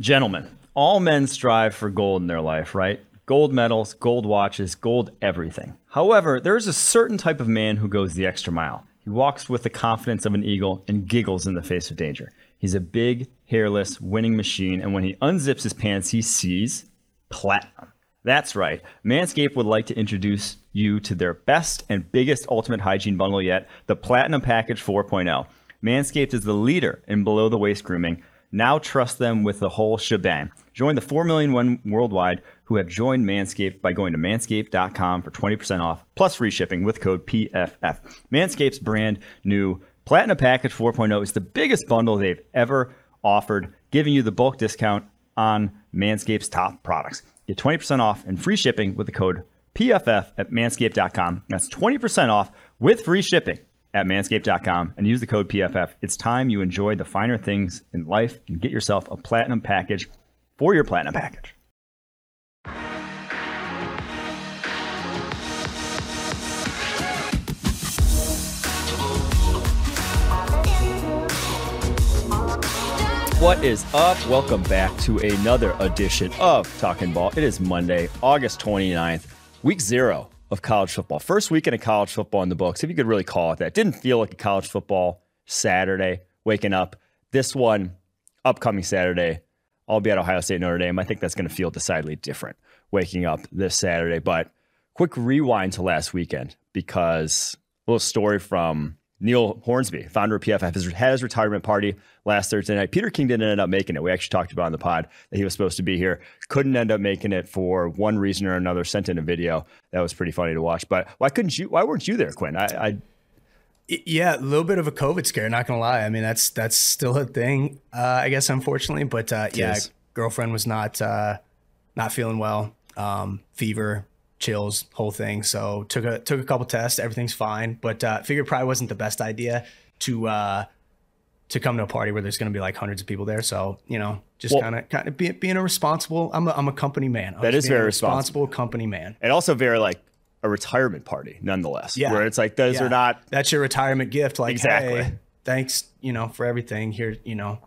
Gentlemen, all men strive for gold in their life, right? Gold medals, gold watches, gold everything. However, there is a certain type of man who goes the extra mile. He walks with the confidence of an eagle and giggles in the face of danger. He's a big, hairless, winning machine, and when he unzips his pants, he sees platinum. That's right. Manscaped would like to introduce you to their best and biggest ultimate hygiene bundle yet, the Platinum Package 4.0. Manscaped is the leader in below the waist grooming now trust them with the whole shebang. Join the 4 million one worldwide who have joined Manscaped by going to manscaped.com for 20% off plus free shipping with code PFF. Manscaped's brand new Platinum Package 4.0 is the biggest bundle they've ever offered, giving you the bulk discount on Manscaped's top products. Get 20% off and free shipping with the code PFF at manscaped.com. That's 20% off with free shipping at manscaped.com and use the code PFF. It's time you enjoy the finer things in life and get yourself a platinum package for your platinum package. What is up? Welcome back to another edition of Talking Ball. It is Monday, August 29th, week zero of college football. First weekend of college football in the books, if you could really call it that. Didn't feel like a college football Saturday waking up. This one, upcoming Saturday, I'll be at Ohio State Notre Dame. I think that's going to feel decidedly different waking up this Saturday. But quick rewind to last weekend because a little story from Neil Hornsby, founder of PFF, had his retirement party last Thursday night. Peter King didn't end up making it. We actually talked about on the pod that he was supposed to be here. Couldn't end up making it for one reason or another. Sent in a video that was pretty funny to watch. But why couldn't you? Why weren't you there, Quinn? I, I yeah, a little bit of a COVID scare. Not gonna lie. I mean, that's that's still a thing. Uh, I guess unfortunately, but uh, yeah, is. girlfriend was not uh, not feeling well. Um, fever, chills, whole thing. So took a took a couple tests, everything's fine, but uh, figured probably wasn't the best idea to uh, to come to a party where there's going to be like hundreds of people there. So you know, just kind of kind of being a responsible. I'm a, I'm a company man. I'm that is very responsible, responsible company man, and also very like a retirement party nonetheless. Yeah, where it's like those yeah. are not. That's your retirement gift. Like exactly. Hey, thanks, you know, for everything. Here, you know,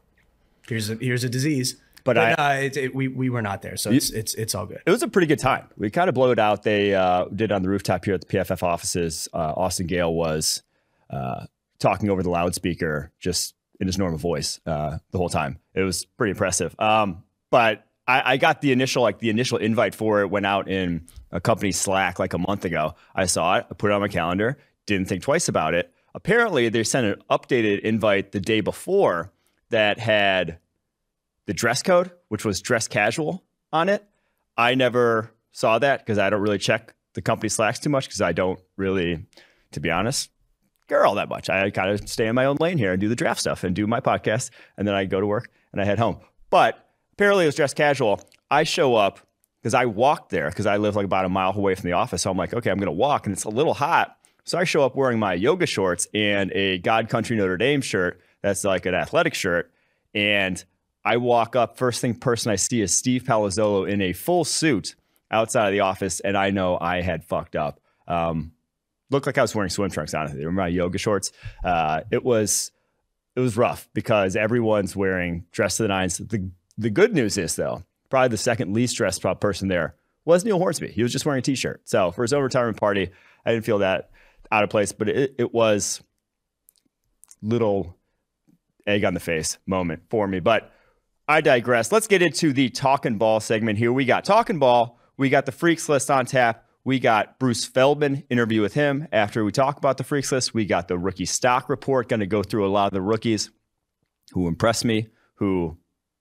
here's a here's a disease. But, but I, uh, it, it, we we were not there, so it's it's it's all good. It was a pretty good time. We kind of blew it out. They uh, did on the rooftop here at the PFF offices. Uh, Austin Gayle was uh, talking over the loudspeaker, just in his normal voice uh, the whole time. It was pretty impressive. Um, but I, I, got the initial like the initial invite for it went out in a company Slack like a month ago. I saw it, I put it on my calendar, didn't think twice about it. Apparently, they sent an updated invite the day before that had the dress code, which was dress casual on it. I never saw that because I don't really check the company slacks too much because I don't really, to be honest, care all that much. I kind of stay in my own lane here and do the draft stuff and do my podcast, and then I go to work and I head home. But apparently, it was dress casual. I show up because I walked there because I live like about a mile away from the office. So I'm like, okay, I'm going to walk, and it's a little hot. So I show up wearing my yoga shorts and a God Country Notre Dame shirt that's like an athletic shirt. And I walk up, first thing person I see is Steve Palazzolo in a full suit outside of the office, and I know I had fucked up. Um, looked like I was wearing swim trunks, honestly. Remember my yoga shorts? Uh, it was it was rough because everyone's wearing dress to the nines. The the good news is though, probably the second least dressed person there was Neil Hornsby. He was just wearing a t-shirt. So for his own retirement party, I didn't feel that out of place, but it, it was little egg on the face moment for me. But I digress. Let's get into the talking ball segment here. We got talking ball. We got the freaks list on tap. We got Bruce Feldman interview with him after we talk about the freaks list. We got the rookie stock report. Going to go through a lot of the rookies who impressed me, who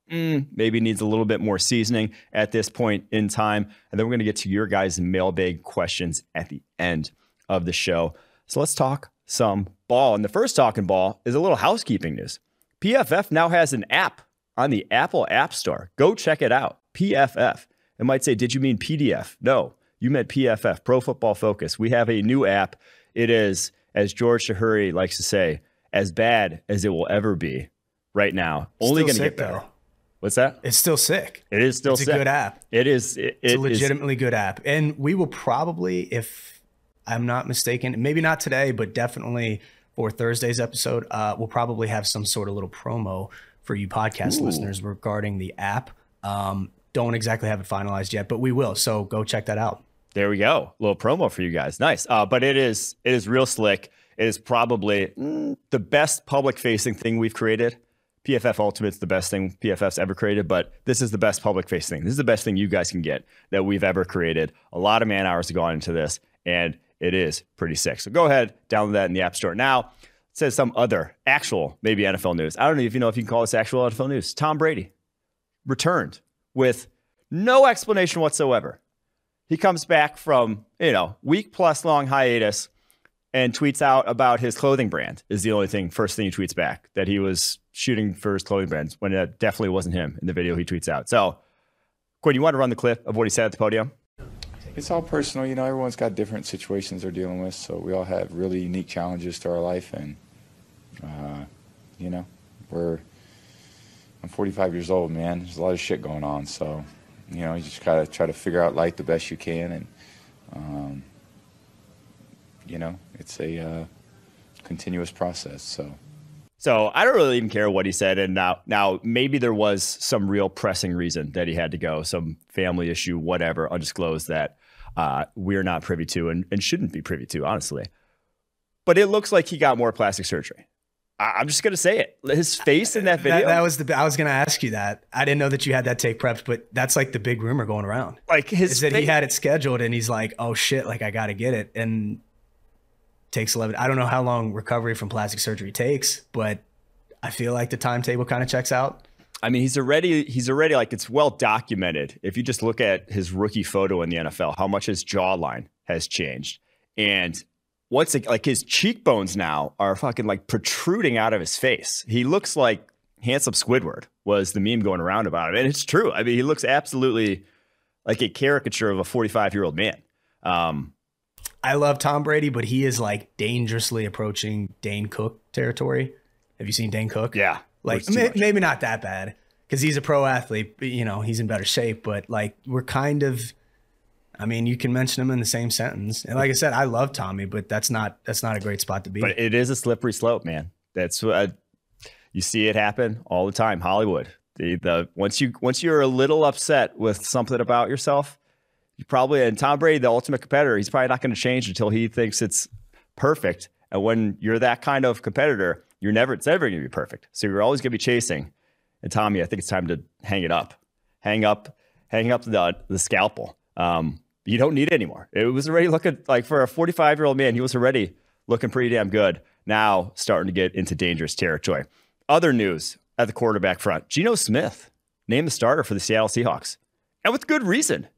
mm, maybe needs a little bit more seasoning at this point in time. And then we're going to get to your guys' mailbag questions at the end of the show. So let's talk some ball. And the first talking ball is a little housekeeping news. PFF now has an app on the Apple App Store. Go check it out. PFF. It might say, Did you mean PDF? No, you meant PFF, Pro Football Focus. We have a new app. It is, as George Chahrouri likes to say, as bad as it will ever be right now. Only going to get better. Though. What's that? It's still sick. It is still it's sick. a good app. It is. It, it's a legitimately is. good app. And we will probably, if I'm not mistaken, maybe not today, but definitely for Thursday's episode, uh, we'll probably have some sort of little promo for you podcast Ooh. listeners regarding the app. Um, don't exactly have it finalized yet, but we will. So go check that out. There we go. A little promo for you guys. Nice. Uh, but it is it is real slick. It is probably mm, the best public facing thing we've created. PFF Ultimate's the best thing PFF's ever created, but this is the best public facing thing. This is the best thing you guys can get that we've ever created. A lot of man hours have gone into this, and it is pretty sick. So go ahead, download that in the App Store. Now, says some other actual, maybe NFL news. I don't know if you know if you can call this actual NFL news. Tom Brady returned with no explanation whatsoever. He comes back from, you know, week plus long hiatus and tweets out about his clothing brand is the only thing, first thing he tweets back that he was shooting for his clothing brand when that definitely wasn't him in the video he tweets out. So, Quinn, you want to run the clip of what he said at the podium? It's all personal. You know, everyone's got different situations they're dealing with. So we all have really unique challenges to our life. And, uh, you know, we're, I'm 45 years old, man. There's a lot of shit going on. So, you know, you just got to try to figure out life the best you can. And, um, you know, it's a uh, continuous process. So. So I don't really even care what he said. And now, now maybe there was some real pressing reason that he had to go, some family issue, whatever, undisclosed that uh, we're not privy to and, and shouldn't be privy to, honestly. But it looks like he got more plastic surgery. I, am just gonna say it. His face in that video. That, that, was the. I was gonna ask you that. I didn't know that you had that take prepped, but that's like the big rumor going around. Like his is that he had it scheduled and he's like, oh shit, like I gotta get it, and takes 11. I don't know how long recovery from plastic surgery takes, but I feel like the timetable kind of checks out. I mean, he's already he's already like it's well documented. If you just look at his rookie photo in the NFL, how much his jawline has changed, and what's it, like his cheekbones now are fucking like protruding out of his face. He looks like handsome Squidward was the meme going around about him, and it's true. I mean, he looks absolutely like a caricature of a 45 year old man. Um, I love Tom Brady, but he is like dangerously approaching Dane Cook territory. Have you seen Dane Cook? Yeah. Like may, maybe not that bad because he's a pro athlete. You know, he's in better shape, but like we're kind of. I mean, you can mention him in the same sentence. And like I said, I love Tommy, but that's not that's not a great spot to be. But it is a slippery slope, man. That's what you see it happen all the time. Hollywood. The, the once you once you're a little upset with something about yourself, you probably and Tom Brady, the ultimate competitor, he's probably not going to change until he thinks it's perfect. And when you're that kind of competitor, you're never it's never going to be perfect. So you're always going to be chasing. And Tommy, I think it's time to hang it up, hang up, hang up the the scalpel. Um, you don't need it anymore. It was already looking like for a 45 year old man, he was already looking pretty damn good. Now starting to get into dangerous territory. Other news at the quarterback front: Geno Smith named the starter for the Seattle Seahawks, and with good reason.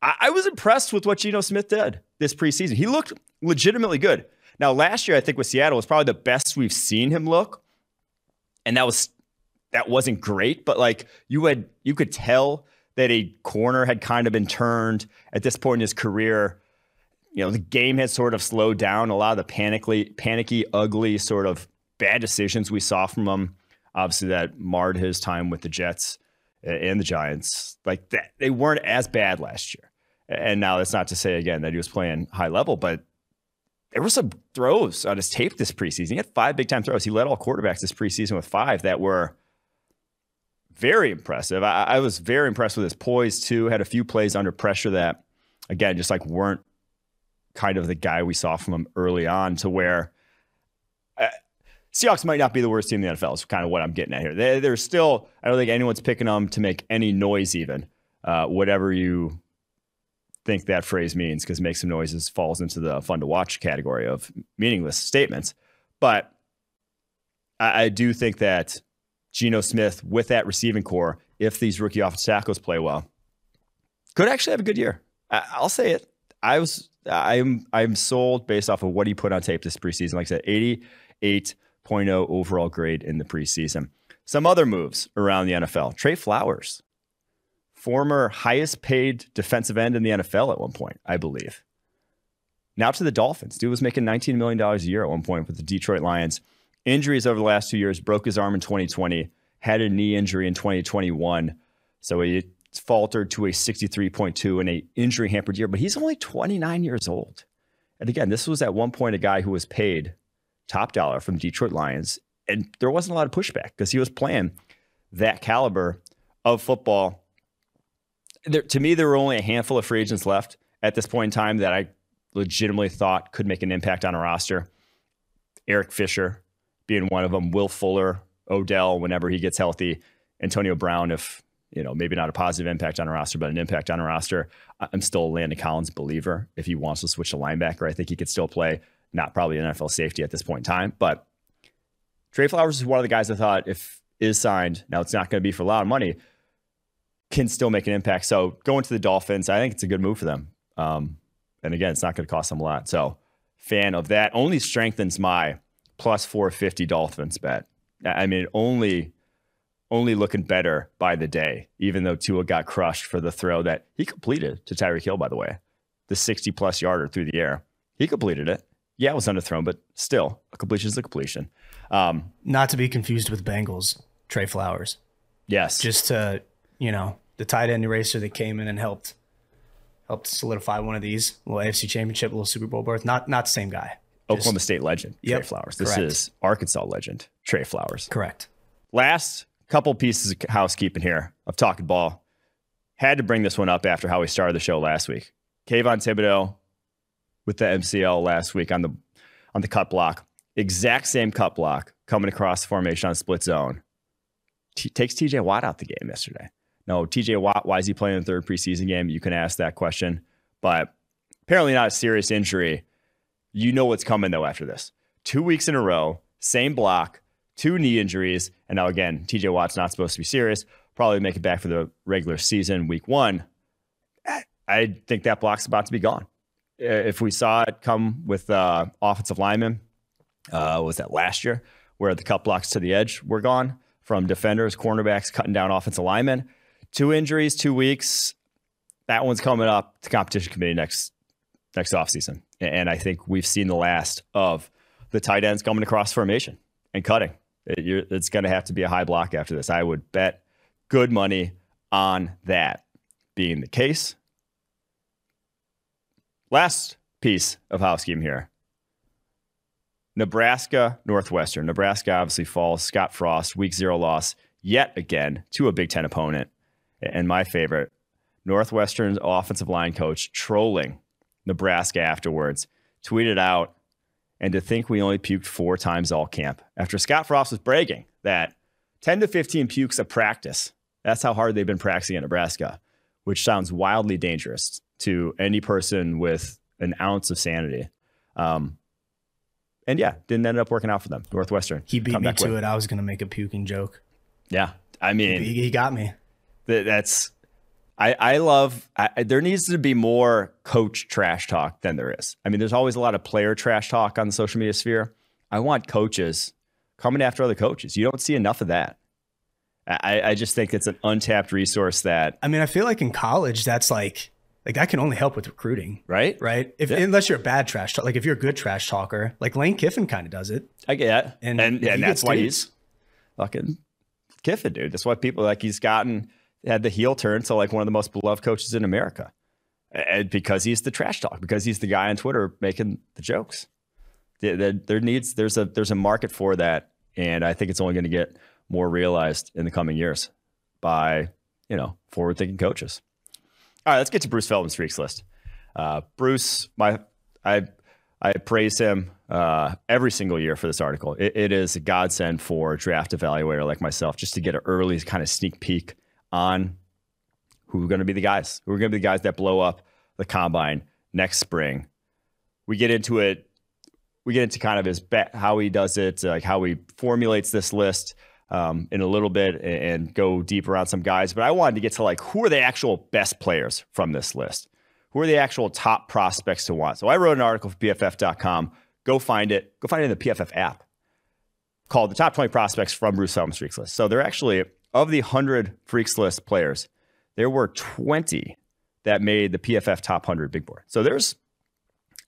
I, I was impressed with what Geno Smith did this preseason. He looked legitimately good. Now, last year, I think with Seattle was probably the best we've seen him look, and that was that wasn't great. But like you had, you could tell that a corner had kind of been turned at this point in his career. You know, the game had sort of slowed down. A lot of the panicky, panicky, ugly sort of bad decisions we saw from him, obviously that marred his time with the Jets and the Giants. Like that, they weren't as bad last year. And now that's not to say again that he was playing high level, but there were some throws on his tape this preseason. He had five big time throws. He led all quarterbacks this preseason with five that were very impressive. I, I, was very impressed with his poise too. Had a few plays under pressure that, again, just like weren't kind of the guy we saw from him early on. To where uh, Seahawks might not be the worst team in the NFL. Is kind of what I'm getting at here. They, they're still. I don't think anyone's picking them to make any noise, even uh, whatever you think that phrase means because make some noises falls into the fun to watch category of meaningless statements. But I, I do think that Geno Smith, with that receiving core, if these rookie offensive tackles play well, could actually have a good year. I, will say it. I was I'm I'm sold based off of what he put on tape this preseason. Like I said, 88.0 overall grade in the preseason. Some other moves around the NFL. Trey Flowers former highest paid defensive end in the NFL at one point, I believe. Now to the Dolphins. Dude was making $19 million a year at one point with the Detroit Lions. Injuries over the last two years, broke his arm in 2020, had a knee injury in 2021. So he faltered to a 63.2 in a injury hampered year, but he's only 29 years old. And again, this was at one point a guy who was paid top dollar from Detroit Lions. And there wasn't a lot of pushback because he was playing that caliber of football there, to me, there were only a handful of free agents left at this point in time that I legitimately thought could make an impact on a roster. Eric Fisher being one of them, Will Fuller, Odell, whenever he gets healthy, Antonio Brown, if you know, maybe not a positive impact on a roster, but an impact on a roster. I'm still a Landon Collins believer. If he wants to switch to linebacker, I think he could still play. Not probably an NFL safety at this point in time, but Trey Flowers is one of the guys I thought if is signed, now it's not going to be for a lot of money, can still make an impact. So going to the Dolphins, I think it's a good move for them. Um, and again, it's not going to cost them a lot. So fan of that only strengthens my plus 450 Dolphins bet. I mean, only only looking better by the day, even though Tua got crushed for the throw that he completed to Tyreek Hill, by the way, the 60 plus yarder through the air. He completed it. Yeah, it was underthrown, but still, a completion is a completion. Um, Not to be confused with Bengals, Trey Flowers. Yes. Just to, you know, the tight end eraser that came in and helped helped solidify one of these little AFC championship, little Super Bowl berth. Not not the same guy. Oklahoma State legend, yep, Trey Flowers. This correct. is Arkansas legend, Trey Flowers. Correct. Last couple pieces of housekeeping here of talking ball. Had to bring this one up after how we started the show last week. Kayvon Thibodeaux with the MCL last week on the on the cut block. Exact same cut block coming across the formation on split zone. T- takes TJ Watt out the game yesterday. No, TJ Watt, why is he playing the third preseason game? You can ask that question. But apparently not a serious injury. You know what's coming though after this. Two weeks in a row, same block, two knee injuries, and now again, TJ Watt's not supposed to be serious. Probably make it back for the regular season, week one. I think that block's about to be gone. If we saw it come with uh, offensive linemen, uh, was that last year, where the cut blocks to the edge were gone from defenders, cornerbacks cutting down offensive linemen. Two injuries, two weeks. That one's coming up to competition committee next next offseason. And I think we've seen the last of the tight ends coming across formation and cutting. It, it's going to have to be a high block after this. I would bet good money on that being the case. Last piece of house housekeeping here Nebraska Northwestern. Nebraska obviously falls. Scott Frost, week zero loss yet again to a Big Ten opponent. And my favorite, Northwestern's offensive line coach trolling Nebraska afterwards, tweeted out and to think we only puked four times all camp after Scott Frost was bragging that 10 to 15 pukes a practice. That's how hard they've been practicing at Nebraska, which sounds wildly dangerous to any person with an ounce of sanity. Um, and yeah, didn't end up working out for them. Northwestern. He beat me to with. it. I was going to make a puking joke. Yeah. I mean, he, he got me. That's I, I love I, there needs to be more coach trash talk than there is. I mean, there's always a lot of player trash talk on the social media sphere. I want coaches coming after other coaches. You don't see enough of that. I, I just think it's an untapped resource that I mean, I feel like in college that's like like that can only help with recruiting. Right? Right? If yeah. unless you're a bad trash talk, like if you're a good trash talker, like Lane Kiffin kind of does it. I get And and, and that's why he's fucking Kiffin, dude. That's why people like he's gotten had the heel turn to like one of the most beloved coaches in America. And because he's the trash talk, because he's the guy on Twitter making the jokes. There, there needs there's a there's a market for that, and I think it's only going to get more realized in the coming years by you know forward thinking coaches. All right, let's get to Bruce Feldman's freaks list. Uh, Bruce, my I I praise him uh, every single year for this article. It, it is a godsend for draft evaluator like myself just to get an early kind of sneak peek on who are going to be the guys, who are going to be the guys that blow up the combine next spring. We get into it. We get into kind of his bet, how he does it, like how he formulates this list um, in a little bit, and, go deeper on some guys. But I wanted to get to like who are the actual best players from this list? Who are the actual top prospects to want? So I wrote an article for PFF.com. Go find it. Go find it in the PFF app called "The Top 20 Prospects from Bruce Feldman's Freaks List." So they're actually of the 100 Freaks List players, there were 20 that made the PFF top 100 big board. So there's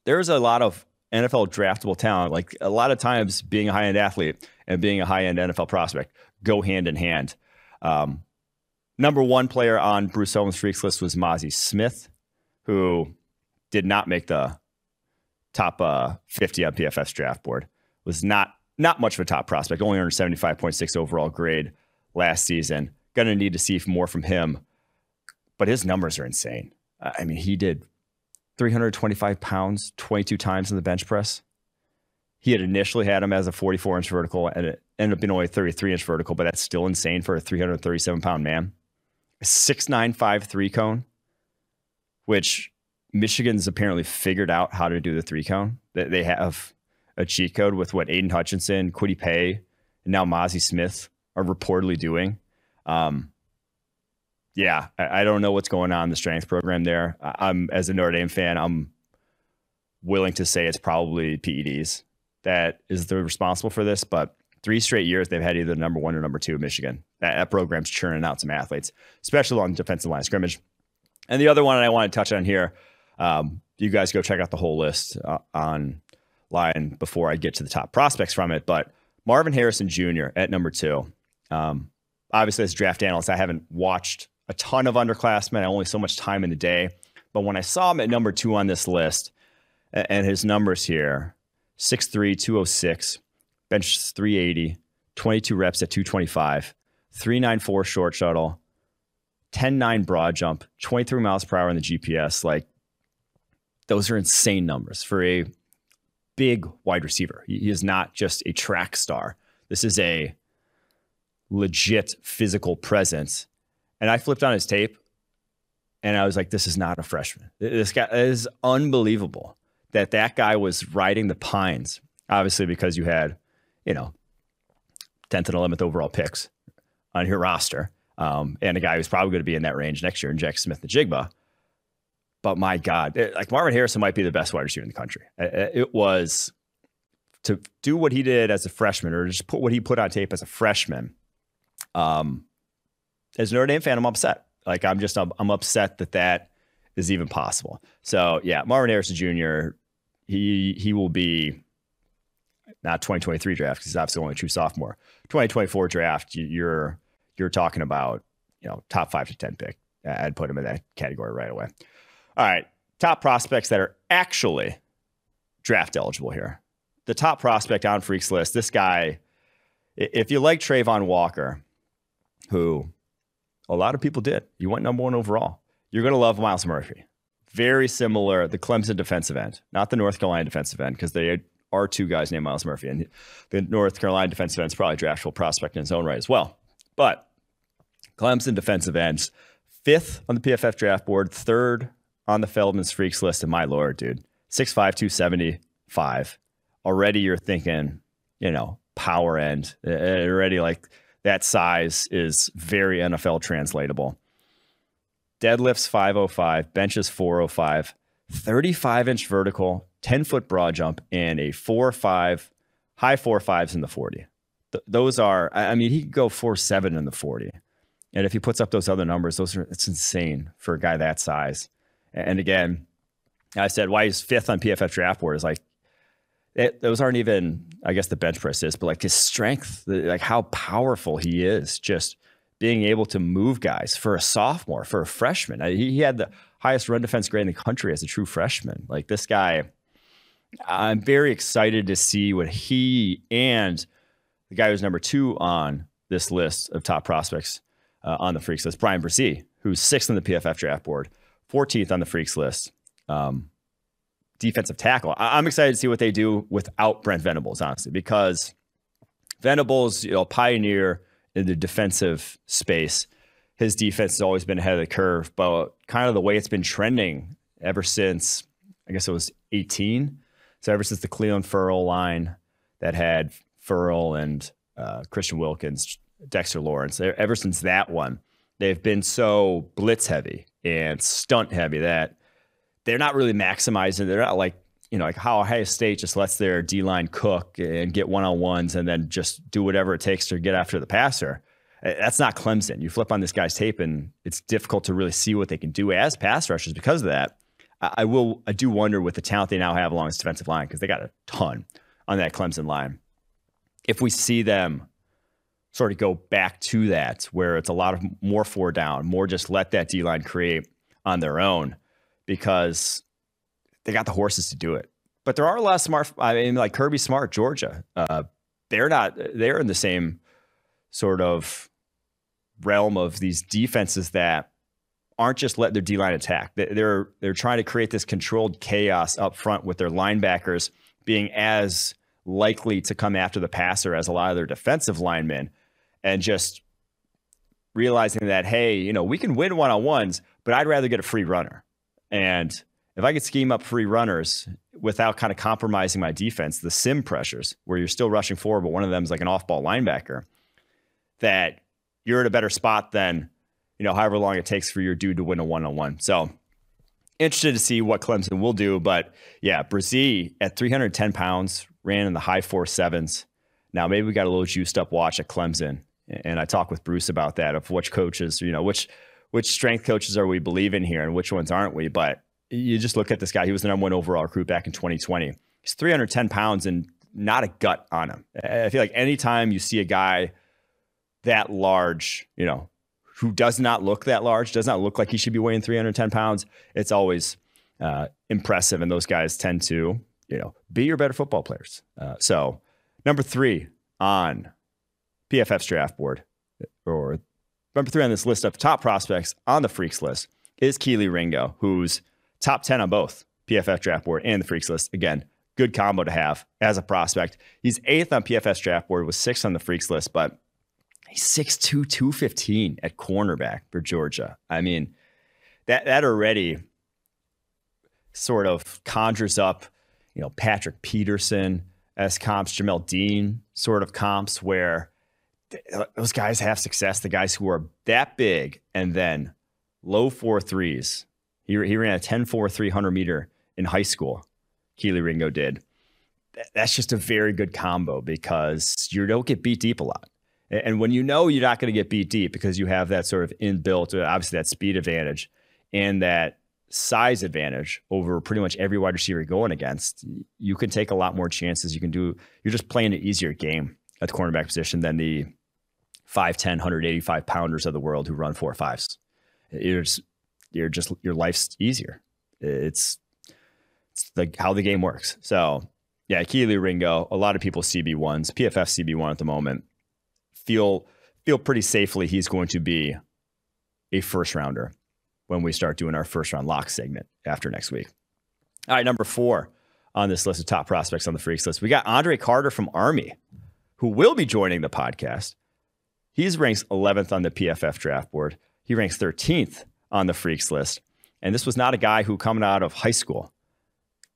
there's a lot of NFL draftable talent. Like a lot of times, being a high end athlete and being a high end NFL prospect go hand in hand. Um, number one player on Bruce Feldman's Freaks list was Mazi Smith, who did not make the top uh, 50 on PFF's draft board. Was not not much of a top prospect. Only earned 75.6 overall grade last season. Going to need to see more from him. but his numbers are insane. I mean, he did 325 pounds 22 times in the bench press. He had initially had him as a 44 inch vertical and it ended up being only 33 inch vertical, but that's still insane for a 337 pound man. A 6'9", cone, which Michigan's apparently figured out how to do the three cone. They have a cheat code with what Aidan Hutchinson, Kwity Paye, and now Mazi Smith are reportedly doing. Um, yeah, I, I, don't know what's going on in the strength program there. I'm as a Notre Dame fan, I'm willing to say it's probably PEDs that is the responsible for this, but three straight years they've had either number one or number two in Michigan. That, that program's churning out some athletes, especially on defensive line scrimmage. And the other one I want to touch on here, um, you guys go check out the whole list uh, online before I get to the top prospects from it. But Marvin Harrison Jr. at number two. Um, obviously, as a draft analyst, I haven't watched a ton of underclassmen. I only so much time in the day. But when I saw him at number two on this list, and his numbers here 6'3, 206, bench 380, 22 reps at 225, 394 short shuttle, 10.9 broad jump, 23 miles per hour in the GPS. Like, those are insane numbers for a big wide receiver. He is not just a track star. This is a legit physical presence. And I flipped on his tape and I was like, this is not a freshman. This guy is unbelievable that that guy was riding the pines, obviously, because you had, you know, 10th and 11th overall picks on your roster. Um, and a guy who's probably going to be in that range next year in Jaxon Smith-Njigba. But my God, it, like Marvin Harrison might be the best wide receiver in the country. It, it was to do what he did as a freshman, or just put what he put on tape as a freshman. Um, as Notre Dame fan, I'm upset. Like I'm just I'm, I'm upset that that is even possible. So yeah, Marvin Harrison Jr. He he will be not 2023 draft because he's obviously only a true sophomore. 2024 draft, you're you're talking about you know top five to ten pick. I'd put him in that category right away. All right, top prospects that are actually draft eligible here. The top prospect on Freaks list. This guy, if you like Travon Walker, who a lot of people did, you went number one overall. You're going to love Myles Murphy. Very similar, the Clemson defensive end, not the North Carolina defensive end, because they are two guys named Myles Murphy. And the North Carolina defensive end is probably a draftable prospect in his own right as well. But Clemson defensive ends, fifth on the PFF draft board, third on the Feldman's Freaks list. And my lord, dude, 6'5, 275. Already you're thinking, you know, power end. Already like that size is very NFL translatable. Deadlifts 505, benches 405, 35 inch vertical, 10 foot broad jump, and a 4 5, high 4 5s in the 40. Th- those are, I mean, he could go 4 7 in the 40. And if he puts up those other numbers, those are, it's insane for a guy that size. And again, I said why he's fifth on PFF draft board is like it, those aren't even I guess the bench press is, but like his strength, like how powerful he is, just being able to move guys for a sophomore, for a freshman. He, he had the highest run defense grade in the country as a true freshman. Like this guy, I'm very excited to see what he and the guy who's number two on this list of top prospects uh, on the Freaks list, Bryan Bresee, who's sixth on the PFF draft board. 14th on the freaks list. Um, defensive tackle. I- am excited to see what they do without Brent Venables, honestly, because Venables, you know, pioneer in the defensive space. His defense has always been ahead of the curve, but kind of the way it's been trending ever since, I guess it was 18. So ever since the Clelin Ferrell line that had Ferrell and uh, Christian Wilkins, Dexter Lawrence, ever since that one, they've been so blitz heavy and stunt heavy that they're not really maximizing. They're not like you know like how Ohio State just lets their D line cook and get one on ones and then just do whatever it takes to get after the passer. Uh, that's not Clemson. You flip on this guy's tape and it's difficult to really see what they can do as pass rushers because of that. I will. I do wonder with the talent they now have along this defensive line because they got a ton on that Clemson line. If we see them sort of go back to that where it's a lot of more four down, more just let that D line create on their own because they got the horses to do it. But there are a lot of smart. I mean, like Kirby Smart, Georgia. Uh, they're not. They're in the same sort of realm of these defenses that aren't just letting their D line attack. They're they're trying to create this controlled chaos up front with their linebackers being as likely to come after the passer as a lot of their defensive linemen, and just realizing that hey, you know, we can win one on ones, but I'd rather get a free runner. And if I could scheme up free runners without kind of compromising my defense, the sim pressures where you're still rushing forward, but one of them is like an off ball linebacker, that you're in a better spot than, you know, however long it takes for your dude to win a one on one. So interested to see what Clemson will do. But yeah, Bresee at 310 pounds ran in the high four sevens. Now maybe we got a little juiced up watch at Clemson. And I talked with Bruce about that of which coaches, you know, which which strength coaches are we believing here and which ones aren't we? But you just look at this guy. He was the number one overall recruit back in 2020. He's 310 pounds and not a gut on him. I feel like anytime you see a guy that large, you know, who does not look that large, does not look like he should be weighing 310 pounds, it's always uh, impressive. And those guys tend to, you know, be your better football players. Uh, so, number three on PFF's draft board, or number three on this list of top prospects on the Freaks list, is Kelee Ringo, who's top 10 on both PFF draft board and the Freaks list. Again, good combo to have as a prospect. He's eighth on PFF draft board with six on the Freaks list, but he's 6'2, 215 at cornerback for Georgia. I mean, that that already sort of conjures up, you know, Patrick Peterson as comps, Jamel Dean sort of comps where those guys have success. The guys who are that big and then low four threes. He, he ran a 10 4 300 meter in high school. Kelee Ringo did. That's just a very good combo because you don't get beat deep a lot. And when you know you're not going to get beat deep because you have that sort of inbuilt, uh, obviously that speed advantage and that size advantage over pretty much every wide receiver you're going against, you can take a lot more chances. You can do, you're just playing an easier game at the cornerback position than the 5'10, 185 pounders of the world who run four fives. You're just, you're just your life's easier. It's, it's the, how the game works. So, yeah, Kelee Ringo, a lot of people CB1s, PFF CB1 at the moment feel feel pretty safely he's going to be a first rounder when we start doing our first round lock segment after next week. All right, number four on this list of top prospects on the Freaks list, we got Andre Carter from Army, who will be joining the podcast. He's ranks 11th on the PFF draft board. He ranks 13th on the Freaks list. And this was not a guy who, coming out of high school,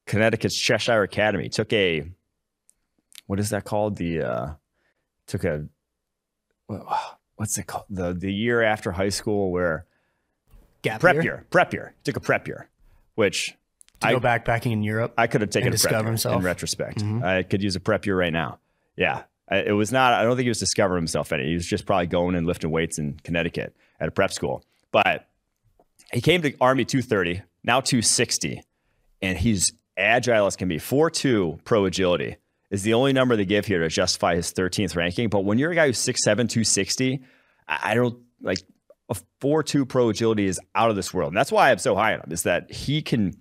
Connecticut's Cheshire Academy, took a, what is that called? The, uh, took a what's it called? The the year after high school where Gap prep year? year, prep year, took a prep year, which to I, go backpacking in Europe. I could have taken a prep year himself. in retrospect. Mm-hmm. I could use a prep year right now. Yeah, it was not. I don't think he was discovering himself any. He was just probably going and lifting weights in Connecticut at a prep school. But he came to Army 230, now 260, and he's agile as can be. 4-2 pro agility is the only number they give here to justify his 13th ranking. But when you're a guy who's 6'7, 260, I don't like a 4-2 pro agility is out of this world. And that's why I'm so high on him, is that he can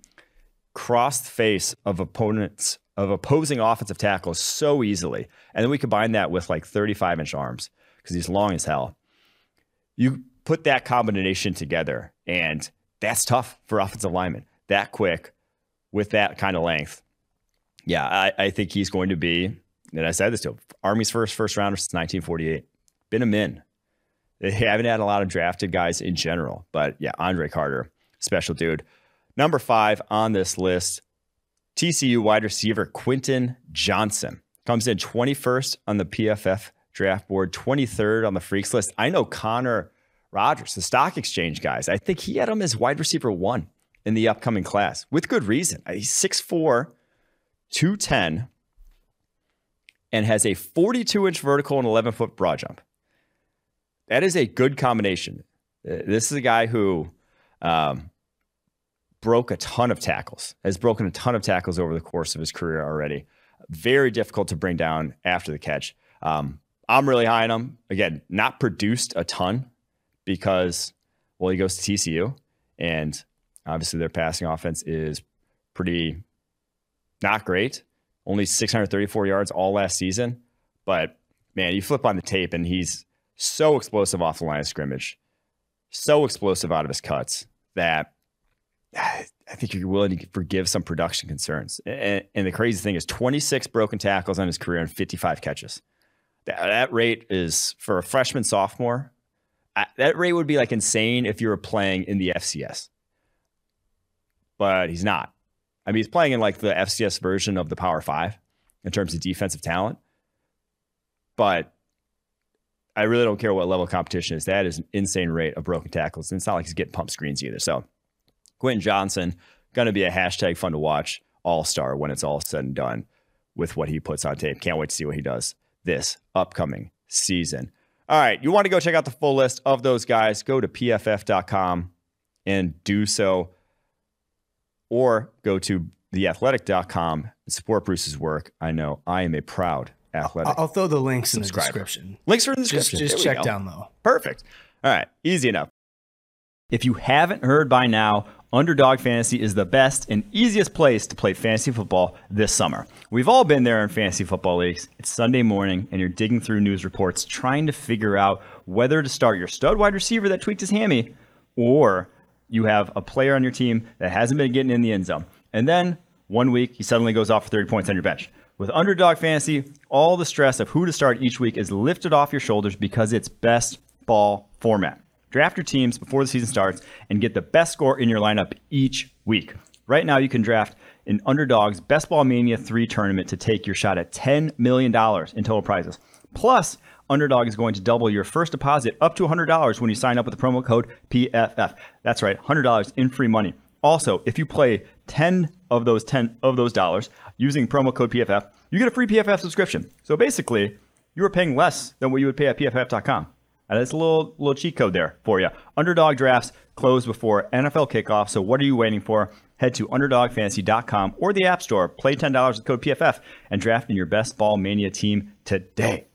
cross the face of opponents of opposing offensive tackles so easily. And then we combine that with like 35 inch arms because he's long as hell. You put that combination together, and that's tough for offensive linemen. That quick with that kind of length yeah, I, I, think he's going to be, and I said this to him, Army's first first rounder since 1948. Been a min. They haven't had a lot of drafted guys in general, but yeah, Andre Carter, special dude. Number five on this list, TCU wide receiver Quentin Johnston comes in 21st on the PFF draft board, 23rd on the freaks list. I know Connor Rogers, the stock exchange guys. I think he had him as wide receiver one in the upcoming class with good reason. He's 6'4, 210 and has a 42 inch vertical and 11 foot broad jump. That is a good combination. Uh, this is a guy who um, broke a ton of tackles, has broken a ton of tackles over the course of his career already. Very difficult to bring down after the catch. Um, I'm really high on him. Again, not produced a ton because, well, he goes to TCU, and obviously their passing offense is pretty not great. Only 634 yards all last season. But man, you flip on the tape and he's so explosive off the line of scrimmage, so explosive out of his cuts. that I think you're willing to forgive some production concerns. And, and, the crazy thing is 26 broken tackles on his career and 55 catches. That, that rate is for a freshman sophomore. That rate would be like insane if you were playing in the FCS. But he's not. I mean, he's playing in like the FCS version of the Power Five in terms of defensive talent. But I really don't care what level of competition is. That is an insane rate of broken tackles. And it's not like he's getting pump screens either. So Quentin Johnston, going to be a hashtag fun to watch all star when it's all said and done with what he puts on tape. Can't wait to see what he does this upcoming season. All right, you want to go check out the full list of those guys, go to pff.com and do so, or go to theathletic.com and support Bruce's work. I know I am a proud athletic. I'll throw the links in the description. Links are in the description. Just, just check down low. Perfect. All right, easy enough. If you haven't heard by now, Underdog Fantasy is the best and easiest place to play fantasy football this summer. We've all been there in fantasy football leagues. It's Sunday morning and you're digging through news reports trying to figure out whether to start your stud wide receiver that tweaked his hammy or you have a player on your team that hasn't been getting in the end zone. And then one week he suddenly goes off for 30 points on your bench. With Underdog Fantasy, all the stress of who to start each week is lifted off your shoulders because it's best ball format. Draft your teams before the season starts and get the best score in your lineup each week. Right now, you can draft an Underdog's Best Ball Mania 3 tournament to take your shot at $10 million in total prizes. Plus, Underdog is going to double your first deposit up to $100 when you sign up with the promo code PFF. That's right, $100 in free money. Also, if you play 10 of those 10 of those dollars using promo code PFF, you get a free PFF subscription. So basically, you are paying less than what you would pay at pff.com. And that's a little little cheat code there for you. Underdog drafts close before NFL kickoff, so what are you waiting for? Head to underdogfantasy.com or the App Store, play $10 with code PFF, and draft in your best ball mania team today.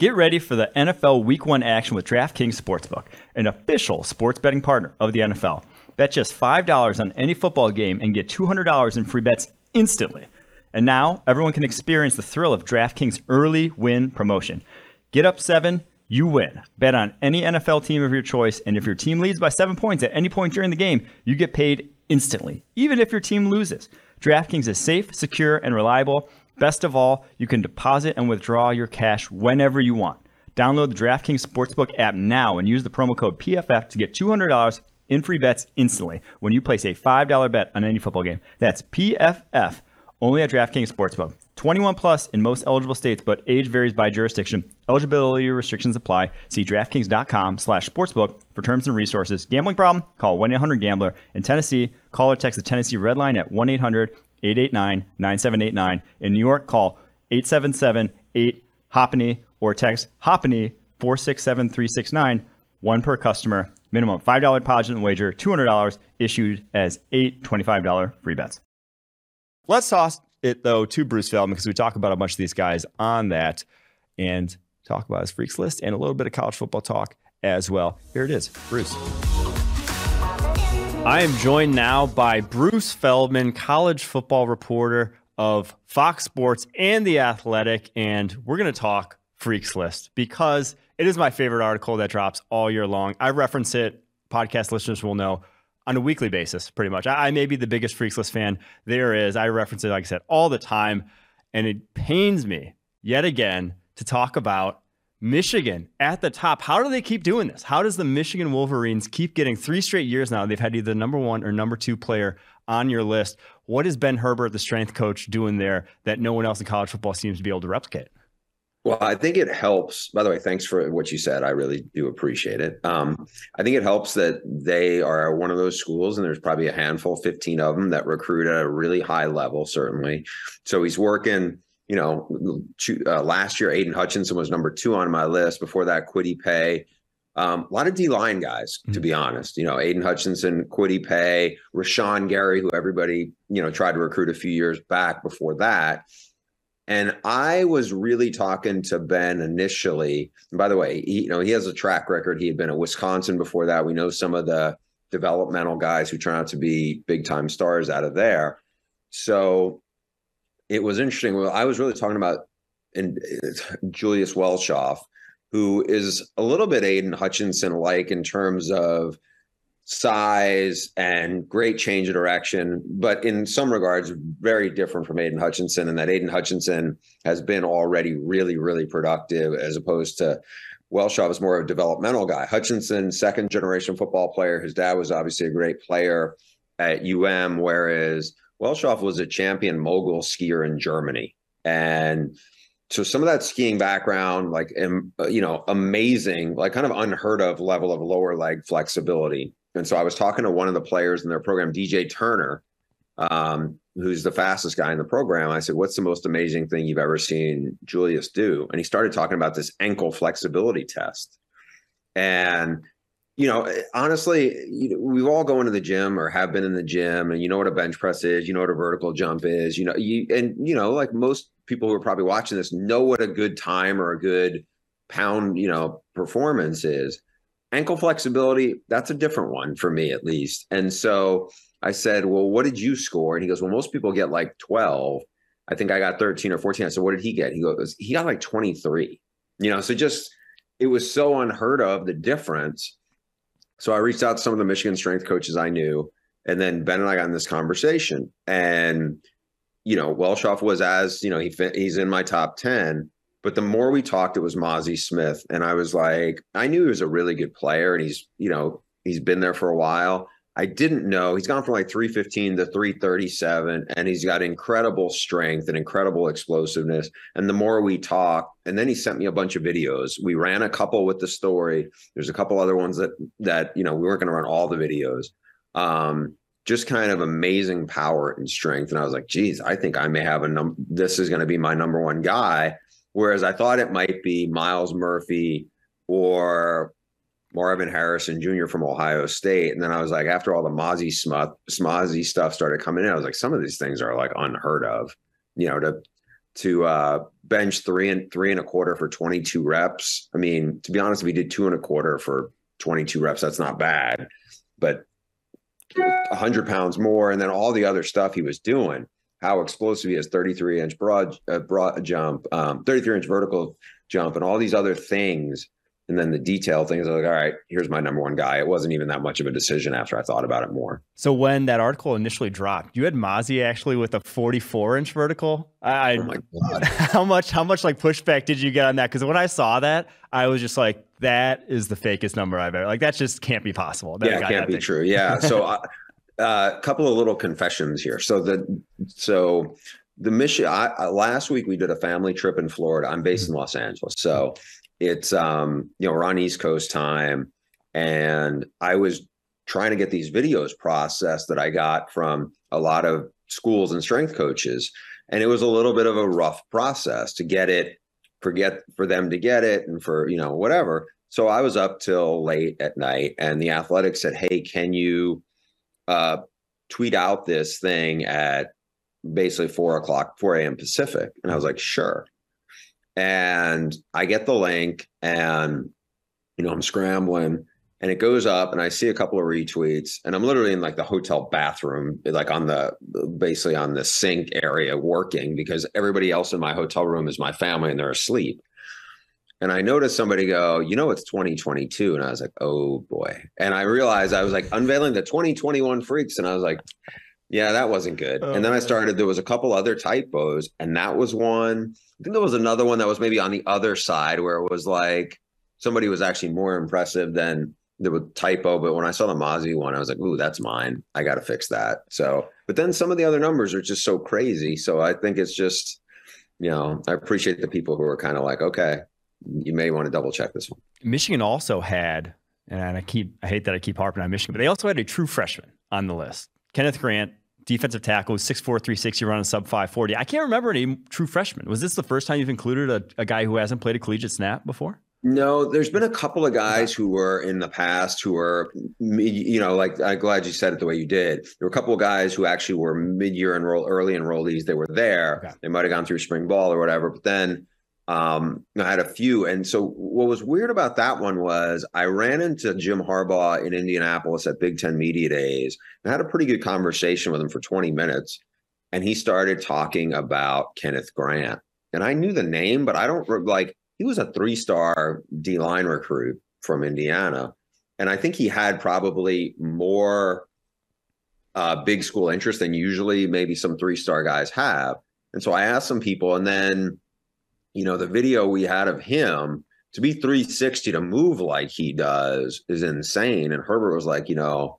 Get ready for the NFL Week 1 action with DraftKings Sportsbook, an official sports betting partner of the NFL. Bet just $5 on any football game and get $200 in free bets instantly. And now, everyone can experience the thrill of DraftKings early win promotion. Get up 7 you win. Bet on any NFL team of your choice, and if your team leads by seven points at any point during the game, you get paid instantly, even if your team loses. DraftKings is safe, secure, and reliable. Best of all, you can deposit and withdraw your cash whenever you want. Download the DraftKings Sportsbook app now and use the promo code PFF to get $200 in free bets instantly when you place a $5 bet on any football game. That's PFF only at DraftKings Sportsbook. 21 plus in most eligible states, but age varies by jurisdiction. Eligibility restrictions apply. See DraftKings.com slash sportsbook for terms and resources. Gambling problem? Call 1-800-GAMBLER. In Tennessee, call or text the Tennessee Red Line at 1-800-889-9789. In New York, call 877-8-HOPENY or text HOPENY 467369. One per customer. Minimum $5 deposit and wager, $200 issued as eight $25 free bets. Let's toss it though to Bruce Feldman because we talk about a bunch of these guys on that and talk about his freaks list and a little bit of college football talk as well. Here it is, Bruce. I am joined now by Bruce Feldman, college football reporter of Fox Sports and The Athletic, and we're going to talk freaks list because it is my favorite article that drops all year long. I reference it. Podcast listeners will know on a weekly basis, pretty much. I, I may be the biggest Freaks List fan there is. I reference it, like I said, all the time. And it pains me yet again to talk about Michigan at the top. How do they keep doing this? How does the Michigan Wolverines keep getting three straight years now? They've had either number one or number two player on your list. What is Ben Herbert, the strength coach, doing there that no one else in college football seems to be able to replicate? Well, I think it helps. By the way, thanks for what you said. I really do appreciate it. Um, I think it helps that they are one of those schools, and there's probably a handful, 15 of them, that recruit at a really high level, certainly. So he's working, you know, uh, last year, Aidan Hutchinson was number two on my list. Before that, Kwity Paye. Um, a lot of D line guys, mm-hmm. to be honest. You know, Aidan Hutchinson, Kwity Paye, Rashan Gary, who everybody, you know, tried to recruit a few years back before that. And I was really talking to Ben initially. And by the way, he, you know, he has a track record. He had been at Wisconsin before that. We know some of the developmental guys who turn out to be big time stars out of there. So it was interesting. Well, I was really talking about in uh, Julius Welschof, who is a little bit Aiden Hutchinson like in terms of size and great change of direction, but in some regards, very different from Aidan Hutchinson. And that Aidan Hutchinson has been already really, really productive as opposed to Welschof was more of a developmental guy. Hutchinson, second generation football player. His dad was obviously a great player at UM, whereas Welschof was a champion mogul skier in Germany. And so some of that skiing background, like, you know, amazing, like kind of unheard of level of lower leg flexibility. And so I was talking to one of the players in their program, DJ Turner, um, who's the fastest guy in the program. I said, What's the most amazing thing you've ever seen Julius do? And he started talking about this ankle flexibility test. And, you know, honestly, you know, we've all gone to the gym or have been in the gym and you know what a bench press is, you know what a vertical jump is, you know, you, and, you know, like most people who are probably watching this know what a good time or a good pound, you know, performance is ankle flexibility, that's a different one for me at least. And so I said, Well, what did you score? And he goes, Well, most people get like 12. I think I got 13 or 14. I said, What did he get? He goes, He got like 23. You know, so just it was so unheard of the difference. So I reached out to some of the Michigan strength coaches I knew. And then Ben and I got in this conversation. And, you know, Welschof was as, you know, he he's in my top 10. But the more we talked, it was Mazi Smith. And I was like, I knew he was a really good player and he's, you know, he's been there for a while. I didn't know he's gone from like 315 to 337, and he's got incredible strength and incredible explosiveness. And the more we talk, and then he sent me a bunch of videos. We ran a couple with the story. There's a couple other ones that that you know we weren't going to run all the videos. Um, just kind of amazing power and strength. And I was like, geez, I think I may have a number. This is going to be my number one guy. Whereas I thought it might be Myles Murphy or Marvin Harrison Jr. from Ohio State. And then I was like, after all the Mozzie Smozzy stuff started coming in, I was like, some of these things are like unheard of. You know, to to uh, bench three and three and a quarter for 22 reps. I mean, to be honest, if he did two and a quarter for 22 reps, that's not bad. But 100 pounds more, and then all the other stuff he was doing how explosive he is 33 inch broad uh, broad jump um, 33 inch vertical jump and all these other things and then the detail things I was like all right here's my number one guy. It wasn't even that much of a decision after i thought about it more. So when that article initially dropped you had Mazi actually with a 44 inch vertical? I, oh my God. how much how much like pushback did you get on that? Because when i saw that i was just like that is the fakest number i've ever like that just can't be possible. That yeah can't be thing. true. Yeah. So uh, a uh, couple of little confessions here. So the so the mission I, last week we did a family trip in Florida. I'm based in Los Angeles, so it's um you know we're on East Coast time, and I was trying to get these videos processed that I got from a lot of schools and strength coaches, and it was a little bit of a rough process to get it forget for them to get it and for you know whatever. So I was up till late at night, and the athletics said, "Hey, can you?" Uh, tweet out this thing at basically four o'clock, 4 a.m. Pacific. And I was like, sure. And I get the link and, you know, I'm scrambling and it goes up and I see a couple of retweets and I'm literally in like the hotel bathroom, like on the basically on the sink area working because everybody else in my hotel room is my family and they're asleep. And I noticed somebody go, you know, it's 2022. And I was like, oh boy. And I realized I was like unveiling the 2021 freaks. And I was like, yeah, that wasn't good. Oh, and then I oh. started, there was a couple other typos. And that was one. I think there was another one that was maybe on the other side where it was like somebody was actually more impressive than the typo. But when I saw the Mazi one, I was like, ooh, that's mine. I got to fix that. So, but then some of the other numbers are just so crazy. So I think it's just, you know, I appreciate the people who are kind of like, okay, you may want to double check this one. Michigan also had, and I keep I hate that I keep harping on Michigan, but they also had a true freshman on the list. Kenneth Grant, defensive tackle, 6'4", 360, running sub 540. I can't remember any true freshman. Was this the first time you've included a, a guy who hasn't played a collegiate snap before? No, there's been a couple of guys who were in the past who were, you know, like I'm glad you said it the way you did. There were a couple of guys who actually were mid-year enroll, early enrollees. They were there. Okay. They might have gone through spring ball or whatever, but then um, I had a few. And so what was weird about that one was I ran into Jim Harbaugh in Indianapolis at Big Ten Media Days and had a pretty good conversation with him for 20 minutes. And he started talking about Kenneth Grant. And I knew the name, but I don't like he was a three star D line recruit from Indiana. and I think he had probably more uh, big school interest than usually maybe some three star guys have. And so I asked some people, and then, you know, the video we had of him to be 360 to move like he does is insane. And Harbaugh was like, you know,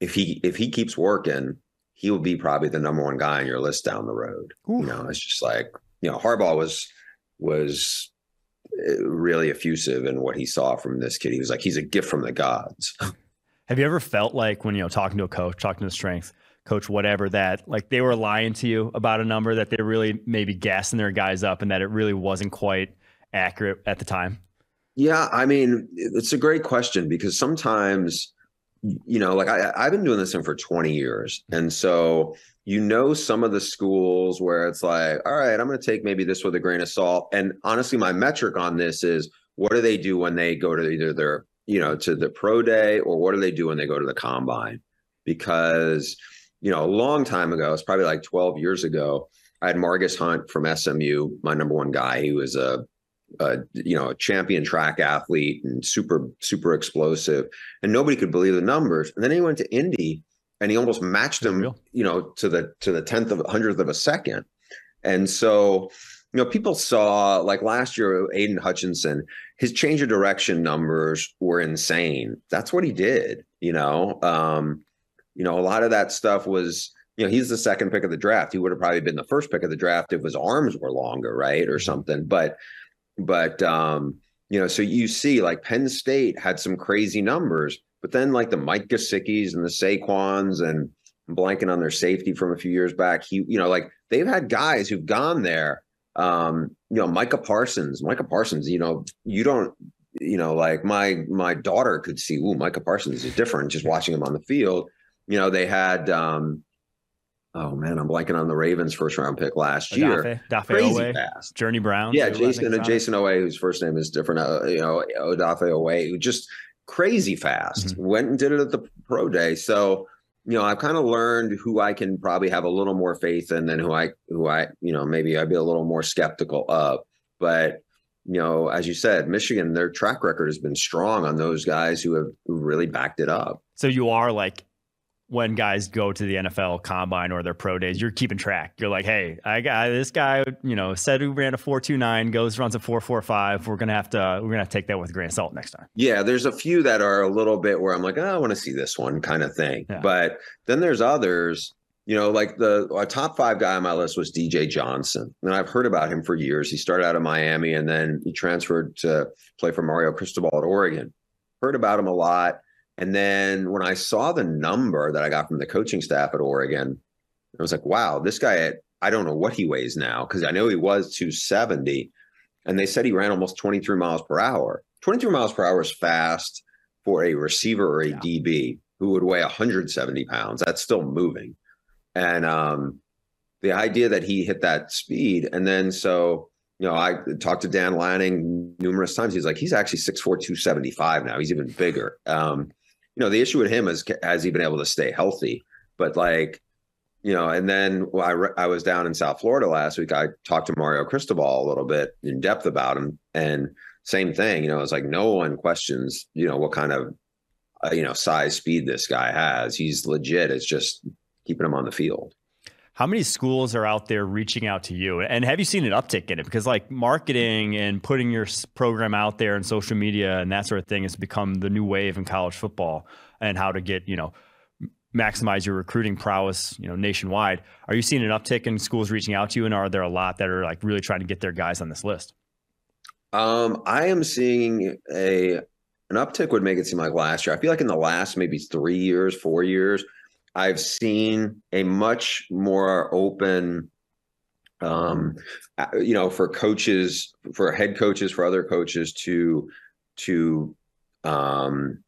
if he if he keeps working, he will be probably the number one guy on your list down the road. Ooh. You know, it's just like you know, Harbaugh was was eh, really effusive in what he saw from this kid. He was like, he's a gift from the gods. Have you ever felt like when you know talking to a coach, talking to the strength coach, whatever, that like they were lying to you about a number that they really maybe gassing their guys up and that it really wasn't quite accurate at the time? Yeah, I mean, it's a great question because sometimes, you know, like I, I've been doing this thing for 20 years. And so, you know, some of the schools where it's like, all right, I'm going to take maybe this with a grain of salt. And honestly, my metric on this is what do they do when they go to either their, you know, to the pro day or what do they do when they go to the combine? Because, you know, a long time ago, it's probably like 12 years ago, I had Margus Hunt from SMU, my number one guy. He was a a you know a champion track athlete and super super explosive and nobody could believe the numbers. And then he went to indy and he almost matched them you know to the to the 10th of a hundredth of a second. And so you know people saw like last year Aidan Hutchinson his change of direction numbers were insane. That's what he did you know um you know a lot of that stuff was you know, he's the second pick of the draft. He would have probably been the first pick of the draft if his arms were longer, right? Or mm-hmm. something. But but um, you know, so you see like Penn State had some crazy numbers, but then like the Mike Gesicki's and the Saquons and I'm blanking on their safety from a few years back. He, you know, like they've had guys who've gone there. Um, you know, Micah Parsons, Micah Parsons, you know, you don't, you know, like my my daughter could see, ooh, Micah Parsons is different just watching him on the field. You know, they had um, oh man, I'm blanking on the Ravens first round pick last Odafe, year. Dafe Crazy Oweh, fast. Journey Brown. Yeah, Jayson Jayson Oweh, whose first name is different. Uh, you know, Odafe Oweh, who just crazy fast. Mm-hmm. Went and did it at the pro day. So, you know, I've kind of learned who I can probably have a little more faith in than who I who I, you know, maybe I'd be a little more skeptical of. But you know, as you said, Michigan, their track record has been strong on those guys who have really backed it up. So you are like when guys go to the NFL combine or their pro days, you're keeping track. You're like, hey, I got this guy, you know, said we ran a 429, goes runs a 445. We're gonna have to we're gonna have to take that with a grain of salt next time. Yeah, there's a few that are a little bit where I'm like, oh, I want to see this one kind of thing. Yeah. But then there's others, you know, like the top five guy on my list was DJ Johnson. And I've heard about him for years. He started out of Miami and then he transferred to play for Mario Cristobal at Oregon. Heard about him a lot and then when I saw the number that I got from the coaching staff at Oregon, I was like, wow, this guy, at, I don't know what he weighs now because I know he was 270. And they said he ran almost 23 miles per hour. 23 miles per hour is fast for a receiver or a yeah. DB who would weigh 170 pounds. That's still moving. And um, the idea that he hit that speed. And then so, you know, I talked to Dan Lanning numerous times. He's like, he's actually 6'4, 275 now. He's even bigger. Um, you know, the issue with him is has he been able to stay healthy? But like, you know, and then I re- I was down in South Florida last week. I talked to Mario Cristobal a little bit in depth about him, and same thing. You know, it's like no one questions, you know, what kind of uh, you know size speed this guy has. He's legit. It's just keeping him on the field. How many schools are out there reaching out to you? And have you seen an uptick in it? Because like marketing and putting your program out there and social media and that sort of thing has become the new wave in college football and how to get, you know, maximize your recruiting prowess, you know, nationwide. Are you seeing an uptick in schools reaching out to you? And are there a lot that are like really trying to get their guys on this list? Um, I am seeing a an uptick would make it seem like last year. I feel like in the last maybe three years, four years, I've seen a much more open, um, you know, for coaches, for head coaches, for other coaches to to um,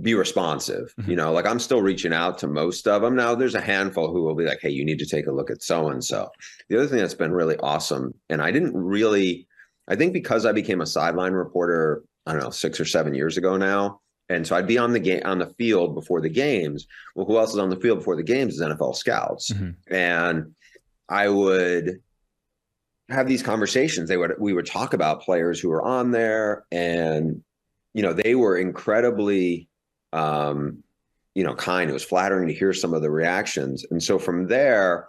be responsive. Mm-hmm. You know, like I'm still reaching out to most of them. Now there's a handful who will be like, "Hey, you need to take a look at so and so." The other thing that's been really awesome, and I didn't really, I think because I became a sideline reporter, I don't know, six or seven years ago now. And so I'd be on the game on the field before the games. Well, who else is on the field before the games is NFL scouts. Mm-hmm. And I would have these conversations. They would we would talk about players who were on there and you know, they were incredibly, um, you know, kind. It was flattering to hear some of the reactions. And so from there,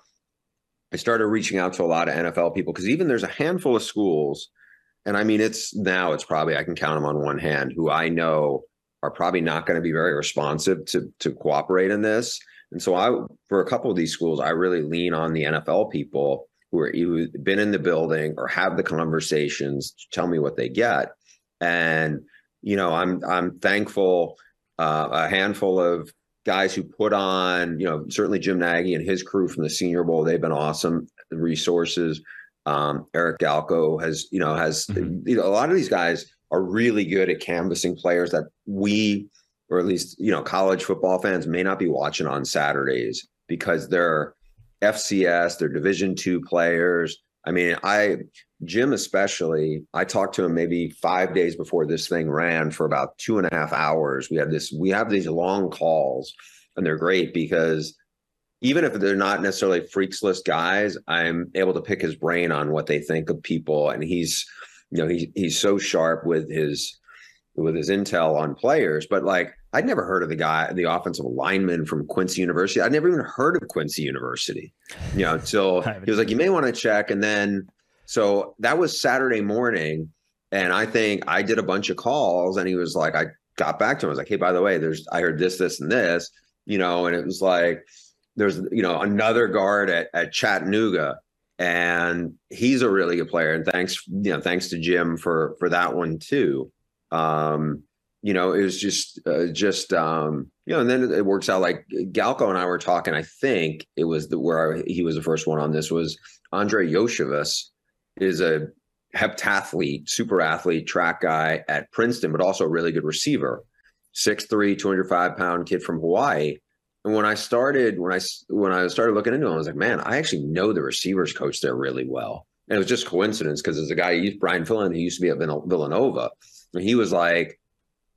I started reaching out to a lot of NFL people because even there's a handful of schools, and I mean, it's now it's probably I can count them on one hand who I know are probably not going to be very responsive to to cooperate in this. And so I, for a couple of these schools, I really lean on the NFL people who are who've been in the building or have the conversations, to tell me what they get, and you know, I'm I'm thankful. Uh, a handful of guys who put on, you know, certainly Jim Nagy and his crew from the Senior Bowl, they've been awesome. Resources. Um, Eric Galko has, you know, has mm-hmm. you know, a lot of these guys are really good at canvassing players that we, or at least, you know, college football fans may not be watching on Saturdays because they're FCS, they're division two players. I mean, I Jim especially, I talked to him maybe five days before this thing ran for about two and a half hours. We have this, we have these long calls, and they're great because even if they're not necessarily freaks list guys, I'm able to pick his brain on what they think of people, and he's, you know, he's he's so sharp with his with his intel on players. But like, I'd never heard of the guy, the offensive lineman from Quincy University. I'd never even heard of Quincy University, you know, until he was like, you may want to check, and then so that was Saturday morning. And I think I did a bunch of calls and he was like, I got back to him. I was like, hey, by the way, there's, I heard this, this, and this, you know, and it was like, there's, you know, another guard at, at Chattanooga and he's a really good player. And thanks, you know, thanks to Jim for, for that one too. Um, you know, it was just, uh, just, um, you know, and then it works out like Galko and I were talking. I think it was the where I, he was the first one on this was Andre Iosivas, is a heptathlete, super athlete, track guy at Princeton, but also a really good receiver. 6'3, 205 pound kid from Hawaii. And when I started, when I when I started looking into him, I was like, man, I actually know the receivers coach there really well. And it was just coincidence because there's a guy, Brian Fillon, who used to be at Villanova. And he was like,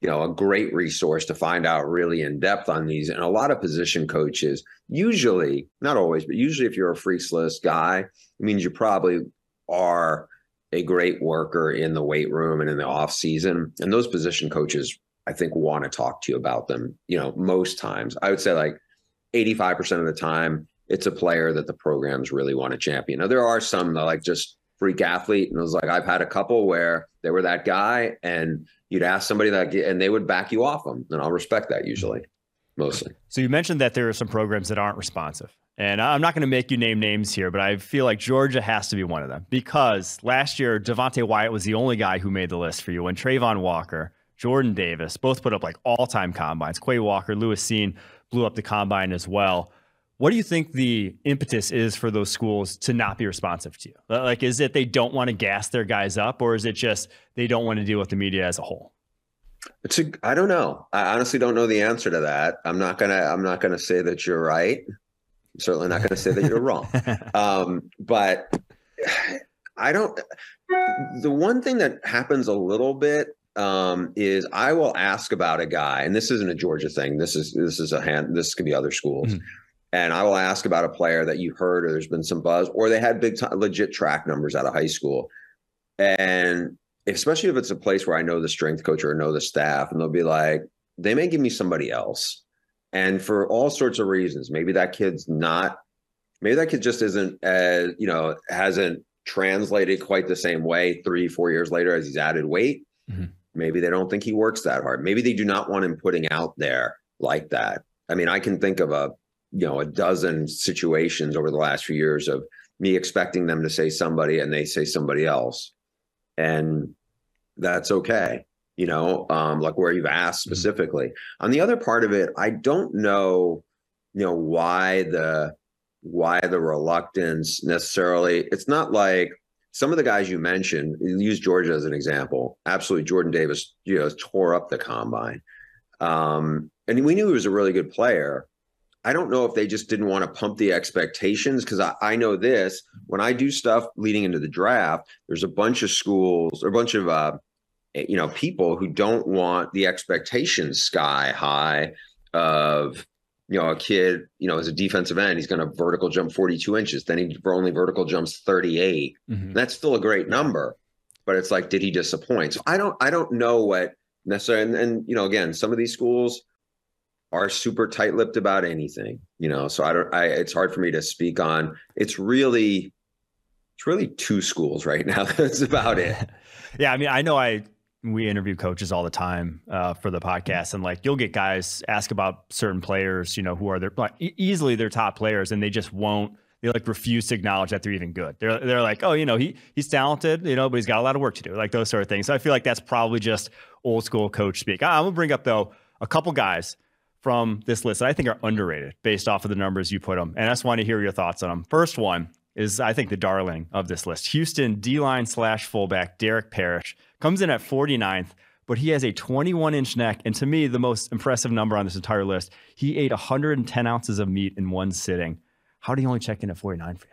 you know, a great resource to find out really in depth on these. And a lot of position coaches, usually, not always, but usually if you're a freaks list guy, it means you probably are a great worker in the weight room and in the off season. And those position coaches, I think, want to talk to you about them. You know, most times, I would say like 85% of the time, it's a player that the programs really want to champion. Now, there are some that like just freak athlete. And it was like, I've had a couple where they were that guy and you'd ask somebody that, and they would back you off them. And I'll respect that usually, mostly. So you mentioned that there are some programs that aren't responsive. And I'm not going to make you name names here, but I feel like Georgia has to be one of them because last year, Devonte Wyatt was the only guy who made the list for you. And Travon Walker, Jordan Davis both put up like all time combines. Quay Walker, Lewis Cine blew up the combine as well. What do you think the impetus is for those schools to not be responsive to you? Like, is it they don't want to gas their guys up, or is it just they don't want to deal with the media as a whole? It's a, I don't know. I honestly don't know the answer to that. I'm not gonna. I'm not gonna say that you're right. I'm certainly not going to say that you're wrong. Um, but I don't. The one thing that happens a little bit um, is I will ask about a guy, and this isn't a Georgia thing. This is this is a hand. This could be other schools. Mm-hmm. And I will ask about a player that you heard, or there's been some buzz, or they had big, time, legit track numbers out of high school, and especially if it's a place where I know the strength coach or know the staff, and they'll be like, they may give me somebody else and for all sorts of reasons maybe that kid's not maybe that kid just isn't as you know hasn't translated quite the same way three four years later as he's added weight mm-hmm. Maybe they don't think he works that hard maybe they do not want him putting out there like that i mean i can think of a you know a dozen situations over the last few years of me expecting them to say somebody and they say somebody else and that's okay you know, um, like where you've asked mm-hmm. specifically. Mm-hmm. On the other part of it, I don't know, you know, why the why the reluctance necessarily. It's not like some of the guys you mentioned. Use Georgia as an example. Absolutely, Jordan Davis, you know, tore up the combine, um, and we knew he was a really good player. I don't know if they just didn't want to pump the expectations because I, I, know this when I do stuff leading into the draft, there's a bunch of schools or a bunch of uh, you know people who don't want the expectations sky high of you know a kid you know as a defensive end he's going to vertical jump 42 inches then he only vertical jumps 38 mm-hmm. that's still a great number but it's like did he disappoint so i don't i don't know what necessarily. And, and you know, again, some of these schools are super tight-lipped about anything. You know, so I don't. I it's hard for me to speak on. It's really, it's really two schools right now. That's about it. yeah, I mean, I know I we interview coaches all the time uh, for the podcast, and like you'll get guys ask about certain players, you know, who are their like, easily their top players, and they just won't. They like refuse to acknowledge that they're even good. They're they're like, oh, you know, he he's talented, you know, but he's got a lot of work to do, like those sort of things. So I feel like that's probably just old school coach speak. I'm gonna bring up though a couple guys from this list that I think are underrated based off of the numbers you put them, and I just want to hear your thoughts on them. First one is I think the darling of this list, Houston D line slash fullback Derek Parish comes in at 49th, but he has a 21 inch neck. And to me, the most impressive number on this entire list, he ate 110 ounces of meat in one sitting. How do you only check in at 49 for you?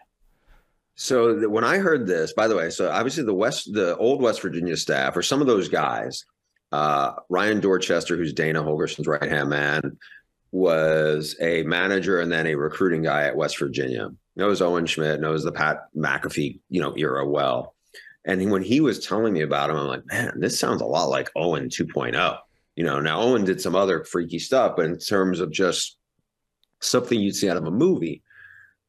So when I heard this, by the way, so obviously the West, the old West Virginia staff, or some of those guys, uh, Ryan Dorchester, who's Dana Holgorsen's right hand man, was a manager and then a recruiting guy at West Virginia. Knows Owen Schmidt, knows the Pat McAfee, you know, era well. And when he was telling me about him, I'm like, man, this sounds a lot like Owen 2.0. You know, now Owen did some other freaky stuff, but in terms of just something you'd see out of a movie,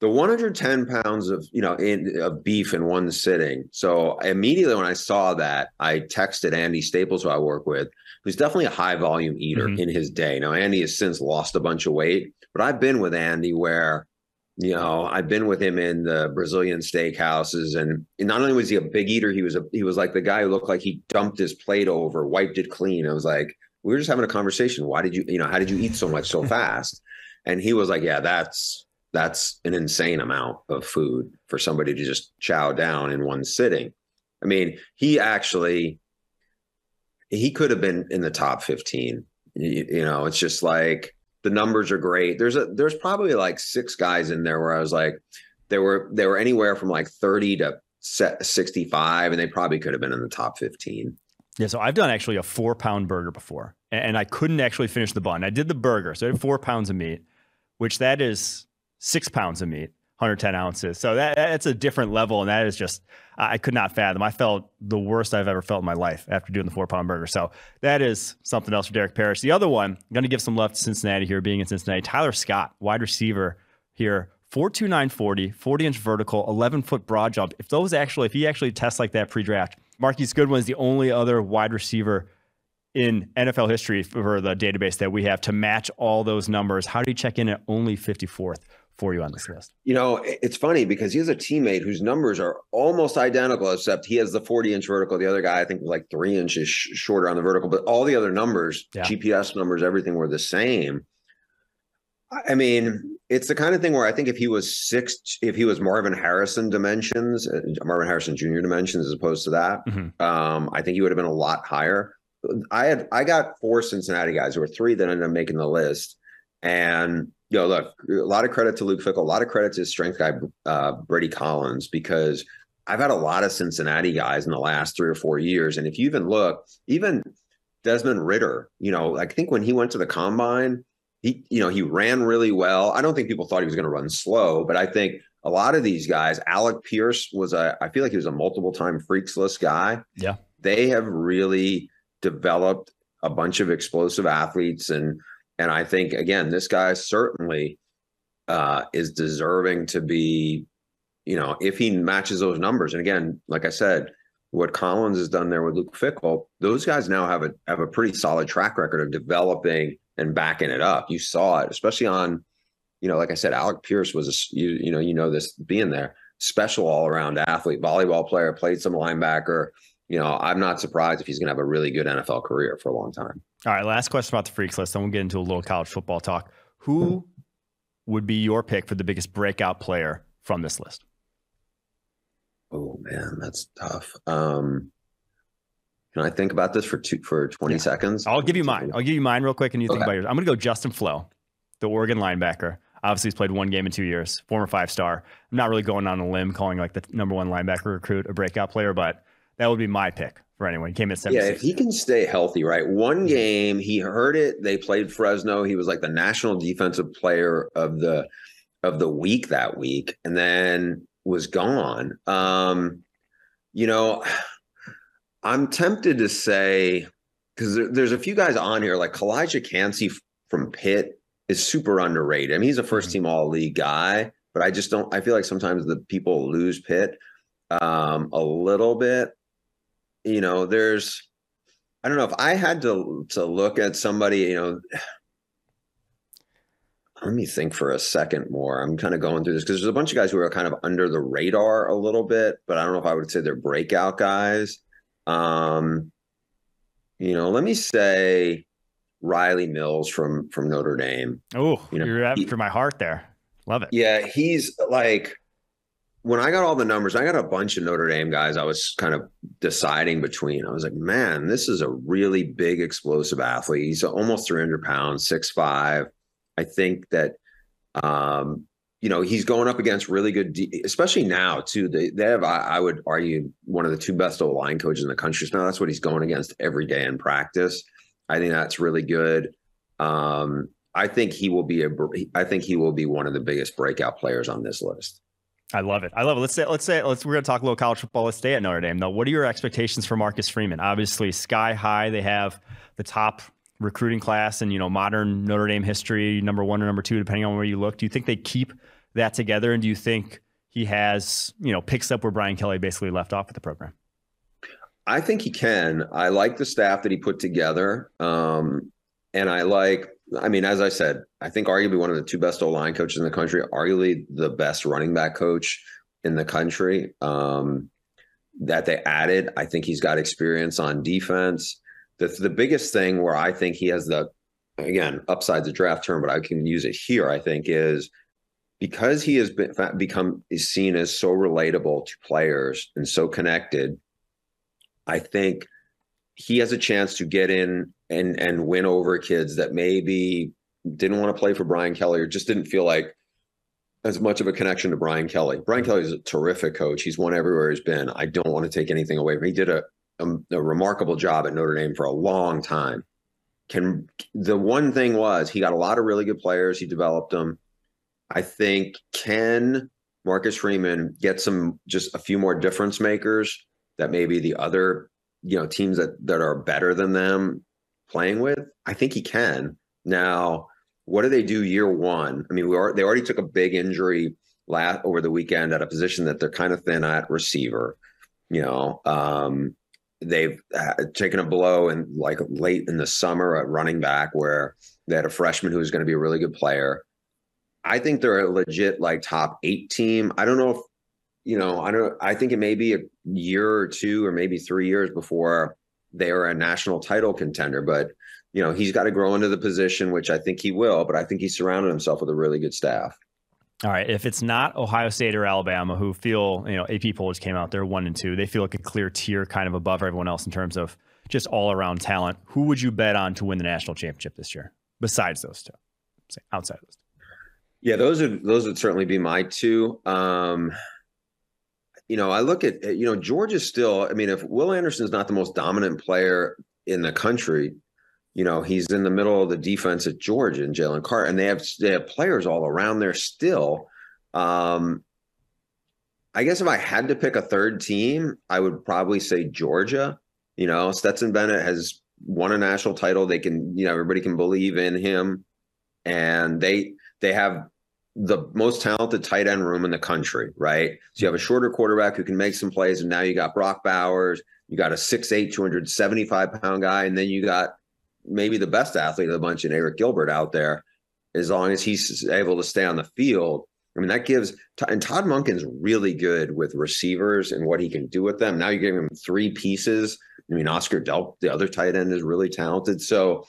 the 110 pounds of you know in, of beef in one sitting. So immediately when I saw that, I texted Andy Staples, who I work with, who's definitely a high volume eater mm-hmm. in his day. Now Andy has since lost a bunch of weight, but I've been with Andy where you know, I've been with him in the Brazilian steakhouses, and not only was he a big eater, he was a he was like the guy who looked like he dumped his plate over, wiped it clean. I was like, we were just having a conversation. Why did you, you know, how did you eat so much so fast? And he was like, yeah, that's that's an insane amount of food for somebody to just chow down in one sitting. I mean, he actually he could have been in the top 15. You, you know, it's just like the numbers are great. There's a there's probably like six guys in there where I was like, they were they were anywhere from like 30 to 65, and they probably could have been in the top 15. Yeah, so I've done actually a four pound burger before, and I couldn't actually finish the bun. I did the burger, so I had four pounds of meat, which that is six pounds of meat. 110 ounces. So that that's a different level, and that is just I could not fathom. I felt the worst I've ever felt in my life after doing the four pound burger. So that is something else for Derek Parish. The other one, I'm going to give some love to Cincinnati here, being in Cincinnati. Tyler Scott, wide receiver here, 42940, 40 inch vertical, 11 foot broad jump. If those actually, if he actually tests like that pre draft, Marquise Goodwin is the only other wide receiver in NFL history for the database that we have to match all those numbers. How do you check in at only 54th? For you on this list? You know, it's funny because he has a teammate whose numbers are almost identical, except he has the 40 inch vertical. The other guy, I think, was like three inches sh- shorter on the vertical, but all the other numbers, yeah. GPS numbers, everything were the same. I mean, it's the kind of thing where I think if he was six, if he was Marvin Harrison dimensions, uh, Marvin Harrison Jr. dimensions, as opposed to that, mm-hmm. um, I think he would have been a lot higher. I had I got four Cincinnati guys, or three that ended up making the list, and know, look, a lot of credit to Luke Fickell, a lot of credit to his strength guy, uh, Brady Collins, because I've had a lot of Cincinnati guys in the last three or four years. And if you even look, even Desmond Ridder, you know, I think when he went to the combine, he, you know, he ran really well. I don't think people thought he was going to run slow, but I think a lot of these guys, Alec Pierce was a, I feel like he was a multiple time freaks list guy. Yeah. They have really developed a bunch of explosive athletes and, and I think again, this guy certainly uh, is deserving to be, you know, if he matches those numbers. And again, like I said, what Collins has done there with Luke Fickell, those guys now have a have a pretty solid track record of developing and backing it up. You saw it, especially on, you know, like I said, Alec Pierce was a you you know you know this being there, special all around athlete, volleyball player, played some linebacker. You know, I'm not surprised if he's going to have a really good NFL career for a long time. All right, last question about the freaks list. Then we'll get into a little college football talk. Who would be your pick for the biggest breakout player from this list? Oh man, that's tough. Um, can I think about this for two for twenty yeah. seconds? I'll give you mine. I'll give you mine real quick, and you okay. think about yours. I'm going to go Justin Flowe, the Oregon linebacker. Obviously, he's played one game in two years. Former five star. I'm not really going on a limb calling like the number one linebacker recruit a breakout player, but that would be my pick for anyone. He came at seven. Yeah, if he can stay healthy, right? One mm-hmm. game he heard it. They played Fresno. He was like the national defensive player of the of the week that week, and then was gone. Um, you know, I'm tempted to say because there, there's a few guys on here like Calijah Kancey from Pitt is super underrated. I mean, he's a first mm-hmm. team all league guy, but I just don't. I feel like sometimes the people lose Pitt um, a little bit. You know, there's. I don't know if I had to to look at somebody. You know, let me think for a second more. I'm kind of going through this because there's a bunch of guys who are kind of under the radar a little bit, but I don't know if I would say they're breakout guys. Um, you know, let me say Rylie Mills from from Notre Dame. Oh, you know, you're after he, my heart there. Love it. Yeah, he's like when I got all the numbers, I got a bunch of Notre Dame guys I was kind of deciding between. I was like, man, this is a really big, explosive athlete. He's almost 300 pounds, six five. I think that, um, you know, he's going up against really good, especially now too. They they have, I, I would argue, one of the two best O line coaches in the country. So now that's what he's going against every day in practice. I think that's really good. Um, I think he will be a. I think he will be one of the biggest breakout players on this list. I love it. I love it. Let's say, let's say, let's, we're going to talk a little college football. Let's stay at Notre Dame though. What are your expectations for Marcus Freeman? Obviously, sky high. They have the top recruiting class and, you know, modern Notre Dame history, number one or number two, depending on where you look. Do you think they keep that together? And do you think he has, you know, picks up where Brian Kelly basically left off with the program? I think he can. I like the staff that he put together. Um, and I like I mean, as I said, I think arguably one of the two best O line coaches in the country, arguably the best running back coach in the country. Um, that they added, I think he's got experience on defense. The the biggest thing where I think he has the again upside the draft term, but I can use it here. I think is because he has been become is seen as so relatable to players and so connected. I think he has a chance to get in and and win over kids that maybe didn't want to play for Brian Kelly or just didn't feel like as much of a connection to Brian Kelly. Brian Kelly is a terrific coach. He's won everywhere he's been. I don't want to take anything away from. He did a, a, a remarkable job at Notre Dame for a long time. Can the one thing was he got a lot of really good players. He developed them. I think can Marcus Freeman get some just a few more difference makers that maybe the other you know teams that that are better than them playing with? I think he can. Now, what do they do year one? I mean, we are they already took a big injury last over the weekend at a position that they're kind of thin at receiver. You know, um, they've uh, taken a blow and like late in the summer at running back where they had a freshman who was going to be a really good player. I think they're a legit like top eight team. I don't know if you know, I don't I think it may be a year or two or maybe three years before they are a national title contender. But you know, he's got to grow into the position, which I think he will. But I think he's surrounded himself with a really good staff. All right. If it's not Ohio State or Alabama, who feel, you know, AP polls came out, they're one and two. They feel like a clear tier kind of above everyone else in terms of just all around talent. Who would you bet on to win the national championship this year besides those two? Outside of those two. Yeah, those are those would certainly be my two. Um, you know, I look at you know Georgia still. I mean, if Will Anderson's not the most dominant player in the country, you know, he's in the middle of the defense at Georgia and Jalen Carter, and they have they have players all around there still. Um, I guess if I had to pick a third team, I would probably say Georgia. You know, Stetson Bennett has won a national title. They can, you know, everybody can believe in him, and they they have the most talented tight end room in the country, right? So you have a mm-hmm. shorter quarterback who can make some plays, and now you got Brock Bowers, you got a 6'8, 275 pound guy, and then you got maybe the best athlete of the bunch in Arik Gilbert out there, as long as he's able to stay on the field. I mean, that gives, and Todd Monken's really good with receivers and what he can do with them. Now you're giving him three pieces. I mean, Oscar Delp, the other tight end, is really talented. So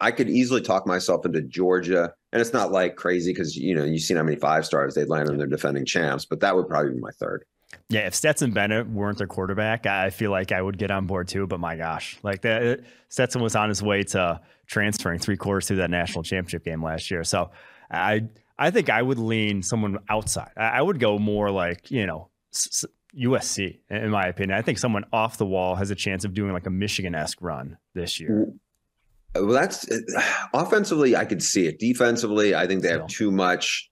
I could easily talk myself into Georgia and it's not like crazy because you know you've seen how many five stars they'd land on their defending champs, but that would probably be my third. Yeah, if Stetson Bennett weren't their quarterback, I feel like I would get on board too. But my gosh, like that, Stetson was on his way to transferring three quarters through that national championship game last year. So I, I think I would lean someone outside. I would go more like you know USC in my opinion. I think someone off the wall has a chance of doing like a Michigan esque run this year. Well, that's offensively, I could see it. Defensively, I think they have too much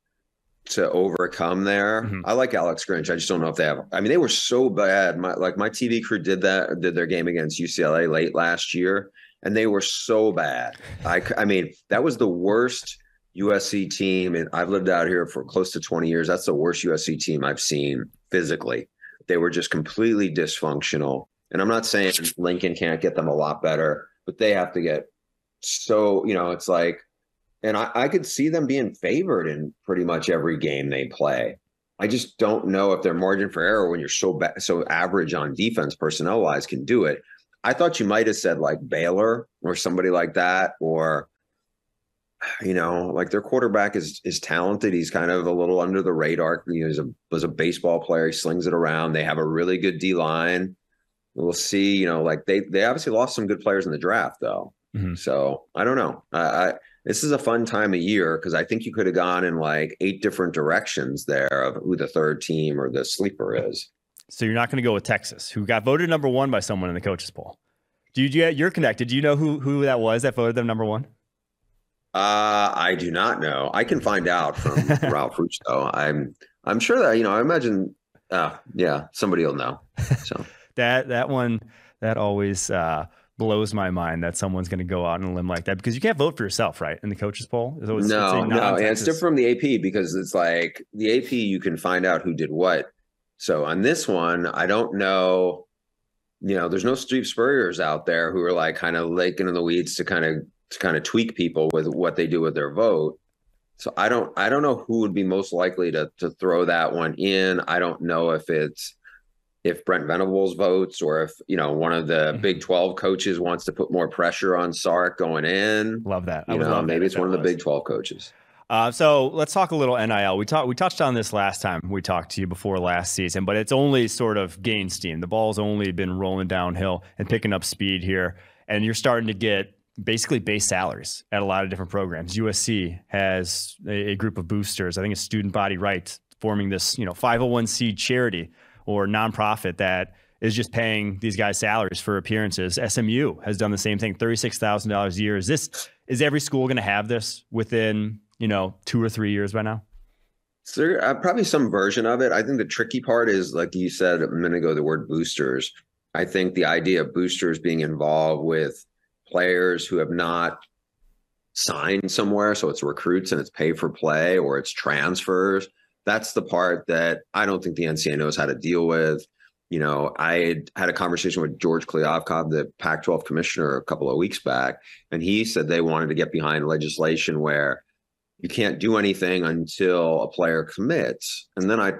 to overcome there. Mm-hmm. I like Alex Grinch. I just don't know if they have. I mean, they were so bad. My like my TV crew did that did their game against UCLA late last year, and they were so bad. I, I mean, that was the worst USC team, and I've lived out here for close to 20 years. That's the worst USC team I've seen physically. They were just completely dysfunctional. And I'm not saying Lincoln can't get them a lot better, but they have to get so, you know, it's like, and I, I could see them being favored in pretty much every game they play. I just don't know if their margin for error when you're so ba- so average on defense personnel wise can do it. I thought you might have said like Baylor or somebody like that, or you know, like their quarterback is is talented. He's kind of a little under the radar. You know, he's a was a baseball player. He slings it around. They have a really good D line. We'll see. You know, like they they obviously lost some good players in the draft though. Mm-hmm. So I don't know. I, I this is a fun time of year because I think you could have gone in like eight different directions there of who the third team or the sleeper is. So you're not going to go with Texas, who got voted number one by someone in the coaches poll. Do you, get you're connected? Do you know who who that was that voted them number one? Uh, I do not know. I can find out from Ralph Russo. I'm I'm sure that you know. I imagine. Uh, yeah, somebody will know. So that that one that always uh, blows my mind that someone's going to go out on a limb like that because you can't vote for yourself, right? In the coaches poll, it's always, no, it's no, and it's different from the AP because it's like the AP you can find out who did what. So on this one, I don't know. You know, there's no Steve Spurriers out there who are like kind of laking in the weeds to kind of to kind of tweak people with what they do with their vote. So I don't I don't know who would be most likely to to throw that one in. I don't know if it's if Brent Venables votes or if you know one of the mm-hmm. Big Twelve coaches wants to put more pressure on Sark going in. Love that. I you know, maybe it's one of the Big Twelve coaches. Uh, so let's talk a little NIL. We talked we touched on this last time we talked to you before last season, but it's only sort of gained steam. The ball's only been rolling downhill and picking up speed here, and you're starting to get basically base salaries at a lot of different programs. USC has a, a group of boosters. I think it's Student Body Rights forming this, you know, 501c charity or nonprofit that is just paying these guys salaries for appearances. SMU has done the same thing, $36,000 a year. Is this is every school going to have this within, you know, 2 or 3 years by now? So uh, probably some version of it. I think the tricky part is like you said a minute ago the word boosters. I think the idea of boosters being involved with players who have not signed somewhere. So it's recruits and it's pay for play or it's transfers. That's the part that I don't think the NCAA knows how to deal with. You know, I had a conversation with George Kliavkoff, the Pac 12 commissioner, a couple of weeks back, and he said they wanted to get behind legislation where you can't do anything until a player commits. And then I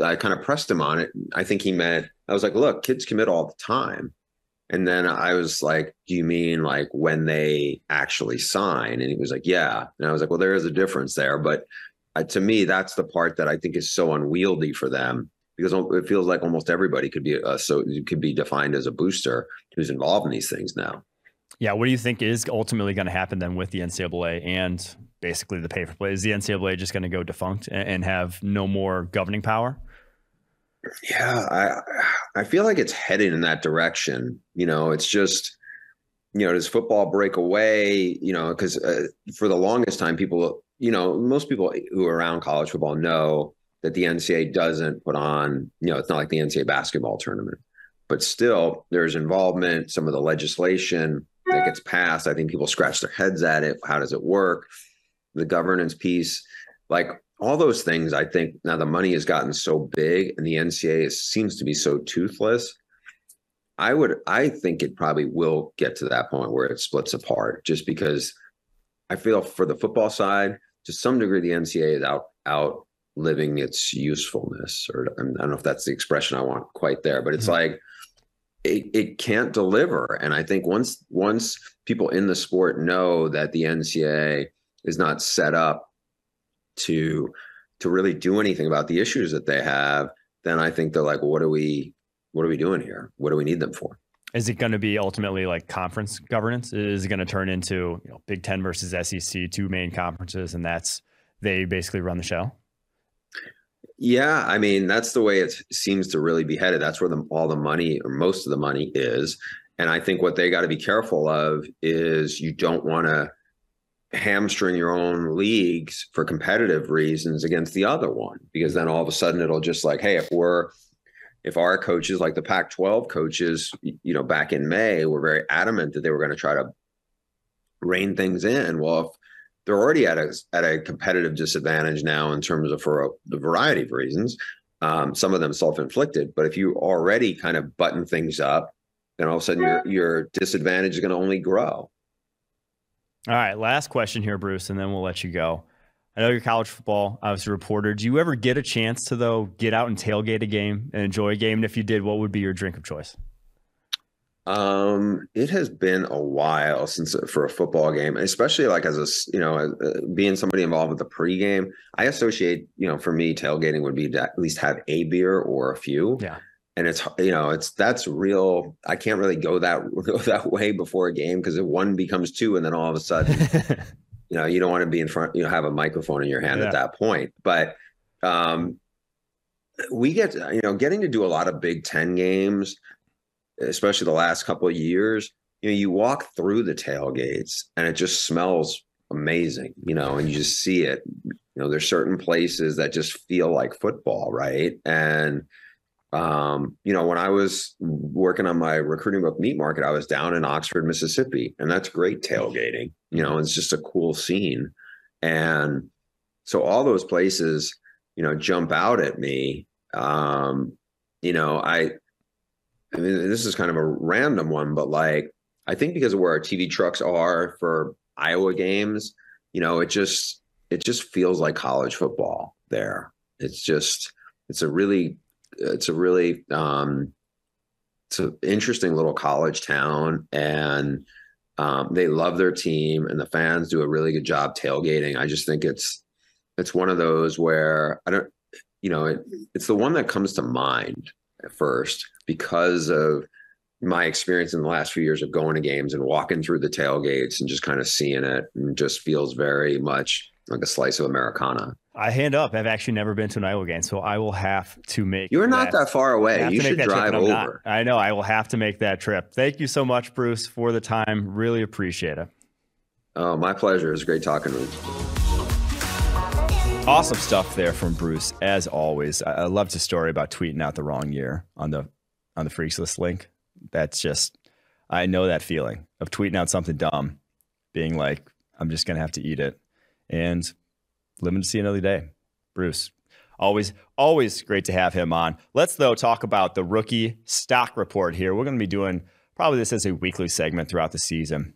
I kind of pressed him on it. I think he meant I was like, look, kids commit all the time. And then I was like, Do you mean like when they actually sign? And he was like, Yeah. And I was like, Well, there is a difference there. But uh, to me, that's the part that I think is so unwieldy for them because it feels like almost everybody could be a, so could be defined as a booster who's involved in these things now. Yeah. What do you think is ultimately going to happen then with the NCAA and basically the pay for play? Is the NCAA just going to go defunct and have no more governing power? Yeah, I I feel like it's heading in that direction. You know, it's just you know, does football break away? You know, because uh, for the longest time, people, you know, most people who are around college football know that the NCAA doesn't put on. You know, it's not like the NCAA basketball tournament, but still, there's involvement. Some of the legislation that gets passed, I think people scratch their heads at it. How does it work? The governance piece, like all those things, I think now the money has gotten so big and the NCAA seems to be so toothless. I would, I think it probably will get to that point where it splits apart just because I feel for the football side, to some degree, the NCA is out, out living its usefulness, or I don't know if that's the expression I want quite there, but it's mm-hmm. like, it, it can't deliver. And I think once, once people in the sport know that the NCA is not set up to to really do anything about the issues that they have, then I think they're like, well, what are we what are we doing here? What do we need them for? Is it going to be ultimately like conference governance? Is it going to turn into you know, Big Ten versus SEC, two main conferences, and that's they basically run the show? Yeah, I mean that's the way it seems to really be headed. That's where the, all the money or most of the money is, and I think what they got to be careful of is you don't want to hamstring your own leagues for competitive reasons against the other one because then all of a sudden it'll just like hey if we're if our coaches, like the Pac 12 coaches, you know, back in May, were very adamant that they were going to try to rein things in, well, if they're already at a, at a competitive disadvantage now in terms of for a, a variety of reasons, um, some of them self inflicted. But if you already kind of button things up, then all of a sudden your, your disadvantage is going to only grow. All right, last question here, Bruce, and then we'll let you go. I know you're college football. I was a reporter. Do you ever get a chance to though get out and tailgate a game and enjoy a game? And if you did, what would be your drink of choice? Um, it has been a while since for a football game, especially like as a you know uh, being somebody involved with the pregame. I associate you know for me tailgating would be to at least have a beer or a few. Yeah, and it's you know it's that's real. I can't really go that go that way before a game because one becomes two, and then all of a sudden you know you don't want to be in front you know have a microphone in your hand yeah. at that point. But um we get you know getting to do a lot of big 10 games especially the last couple of years you know you walk through the tailgates and it just smells amazing you know and you just see it. You know there's certain places that just feel like football right? And um, you know, when I was working on my recruiting book meat market, I was down in Oxford, Mississippi, and that's great tailgating. You know, it's just a cool scene. And so all those places, you know, jump out at me. Um, you know, I I mean, this is kind of a random one, but like I think because of where our TV trucks are for Iowa games, you know, it just it just feels like college football there. It's just it's a really it's a really um, it's an interesting little college town, and um, they love their team, and the fans do a really good job tailgating. I just think it's it's one of those where I don't, you know, it, it's the one that comes to mind at first because of my experience in the last few years of going to games and walking through the tailgates and just kind of seeing it and just feels very much like a slice of Americana. I hand up. I've actually never been to an Iowa game, so I will have to make. You're not that, that far away. You should drive over. Not. I know. I will have to make that trip. Thank you so much, Bruce, for the time. Really appreciate it. Oh, my pleasure. It was great talking with you. Awesome stuff there from Bruce, as always. I, I loved his story about tweeting out the wrong year on the on the freaks list link. That's just, I know that feeling of tweeting out something dumb, being like, I'm just gonna have to eat it and living to see another day. Bruce, always, always great to have him on. Let's, though, talk about the rookie stock report here. We're going to be doing probably this as a weekly segment throughout the season.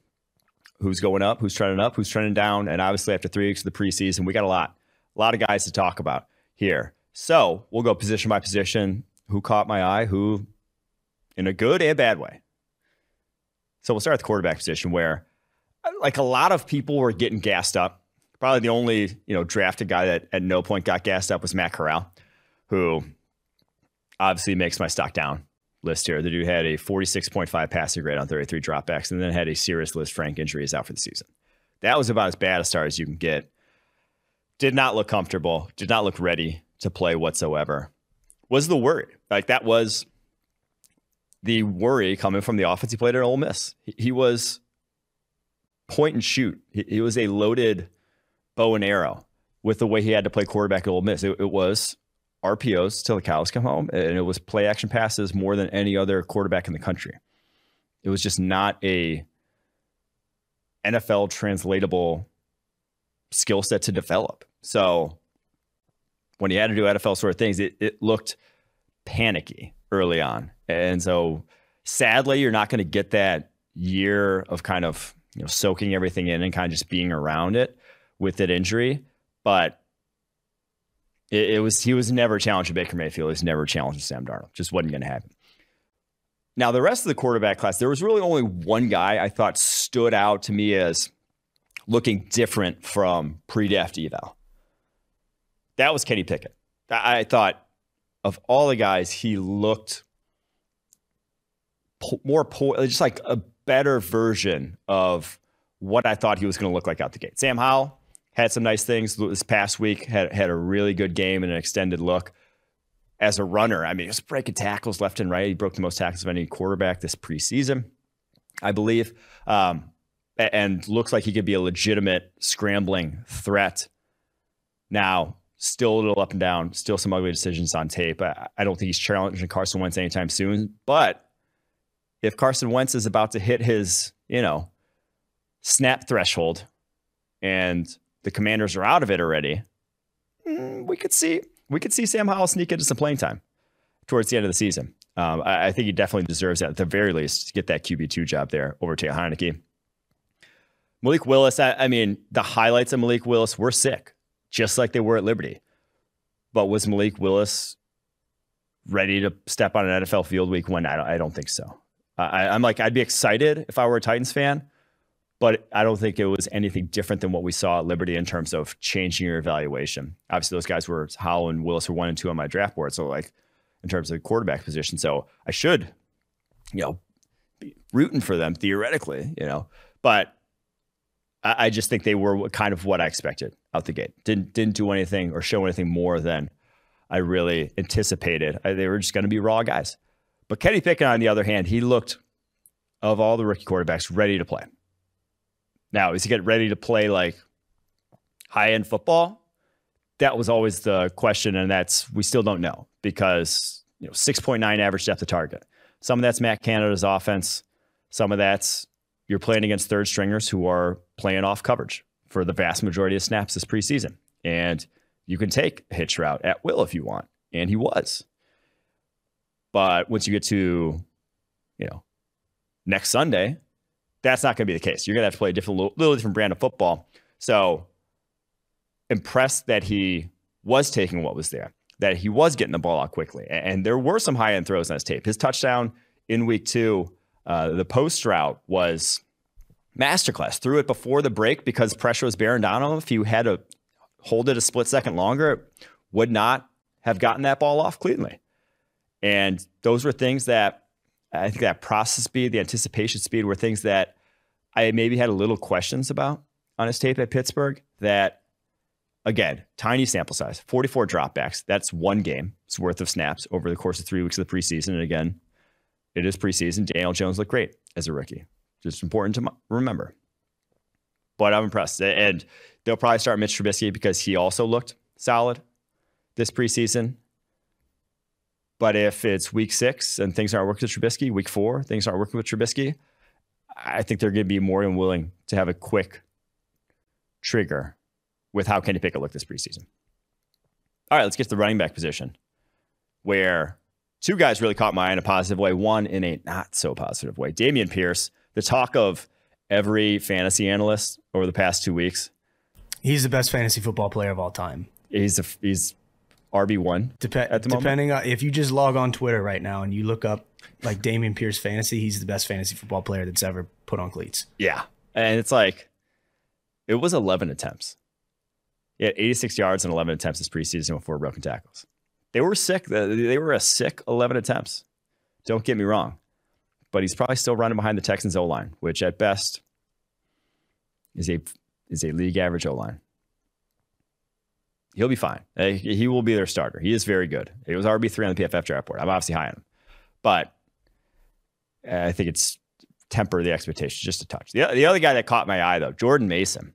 Who's going up, who's trending up, who's trending down. And obviously, after three weeks of the preseason, we got a lot, a lot of guys to talk about here. So we'll go position by position. Who caught my eye? Who in a good and bad way? So we'll start at the quarterback position where, like a lot of people were getting gassed up Probably the only you know drafted guy that at no point got gassed up was Matt Corral, who obviously makes my stock down list here. The dude had a 46.5 passing grade on 33 dropbacks, and then had a serious Lisfranc injuries out for the season. That was about as bad a start as you can get. Did not look comfortable. Did not look ready to play whatsoever. Was the worry like that was the worry coming from the offense he played at Ole Miss. He, he was point and shoot. He, he was a loaded bow and arrow with the way he had to play quarterback at Ole Miss. It, it was RPOs till the cows come home, and it was play action passes more than any other quarterback in the country. It was just not a NFL translatable skill set to develop. So when he had to do NFL sort of things, it, it looked panicky early on. And so sadly, you're not going to get that year of kind of you know soaking everything in and kind of just being around it with that injury, but it, it was he was never challenging Baker Mayfield. He was never challenging Sam Darnold. Just wasn't going to happen. Now, the rest of the quarterback class, there was really only one guy I thought stood out to me as looking different from pre-draft eval. That was Kenny Pickett. I thought of all the guys, he looked more po- just like a better version of what I thought he was going to look like out the gate. Sam Howell, had some nice things this past week. Had had a really good game and an extended look as a runner. I mean, was breaking tackles left and right. He broke the most tackles of any quarterback this preseason, I believe, um, and looks like he could be a legitimate scrambling threat. Now, still a little up and down, still some ugly decisions on tape. I, I don't think he's challenging Carson Wentz anytime soon. But if Carson Wentz is about to hit his, you know, snap threshold and the commanders are out of it already, mm, we could see we could see Sam Howell sneak into some playing time towards the end of the season. Um, I, I, think he definitely deserves that at the very least to get that QB two job there over Taylor Heinicke. Malik Willis, I, I mean, the highlights of Malik Willis were sick, just like they were at Liberty. But was Malik Willis ready to step on an NFL field week one? I don't, I don't think so. I, I'm like, I'd be excited if I were a Titans fan, but I don't think it was anything different than what we saw at Liberty in terms of changing your evaluation. Obviously, those guys were Howell and Willis were one and two on my draft board. So, like, in terms of quarterback position. So I should, you know, be rooting for them theoretically, you know, but I, I just think they were kind of what I expected out the gate. Didn't didn't do anything or show anything more than I really anticipated. I, they were just going to be raw guys. But Kenny Pickett, on the other hand, he looked of all the rookie quarterbacks ready to play. Now, is he get ready to play like high end football? That was always the question, and that's we still don't know because you know 6.9 average depth of target. Some of that's Matt Canada's offense. Some of that's you're playing against third stringers who are playing off coverage for the vast majority of snaps this preseason. And you can take a hitch route at will if you want. And he was. But once you get to, you know, next Sunday, that's not going to be the case. You're going to have to play a different, little different brand of football. So impressed that he was taking what was there, that he was getting the ball out quickly. And there were some high end throws on his tape. His touchdown in week two uh, the post route was masterclass. Threw it before the break because pressure was bearing down on him. If you had to hold it a split second longer, it would not have gotten that ball off cleanly. And those were things that I think that process speed, the anticipation speed were things that I maybe had a little questions about on his tape at Pittsburgh that again, tiny sample size, 44 dropbacks. That's one game's worth of snaps over the course of three weeks of the preseason. And again, it is preseason. Daniel Jones looked great as a rookie. Just important to remember. But I'm impressed. And they'll probably start Mitch Trubisky because he also looked solid this preseason. But if it's week six and things aren't working with Trubisky, week four, things aren't working with Trubisky, I think they're going to be more than willing to have a quick trigger with how Kenny Pickett looked this preseason. All right, let's get to the running back position where two guys really caught my eye in a positive way, one in a not so positive way. Dameon Pierce, the talk of every fantasy analyst over the past two weeks. He's the best fantasy football player of all time. He's a, he's RB one Dep- at the depending moment. on if you just log on Twitter right now and you look up like Dameon Pierce fantasy, he's the best fantasy football player that's ever put on cleats. Yeah, and it's like it was 11 attempts. He had 86 yards and 11 attempts this preseason with four broken tackles. They were sick. They were a sick 11 attempts. Don't get me wrong. But he's probably still running behind the Texans O line, which at best is a is a league average O line. He'll be fine. He will be their starter. He is very good. It was RB three on the PFF draft board. I'm obviously high on him, but I think it's temper the expectations just a touch. The, the other guy that caught my eye though, Jordan Mason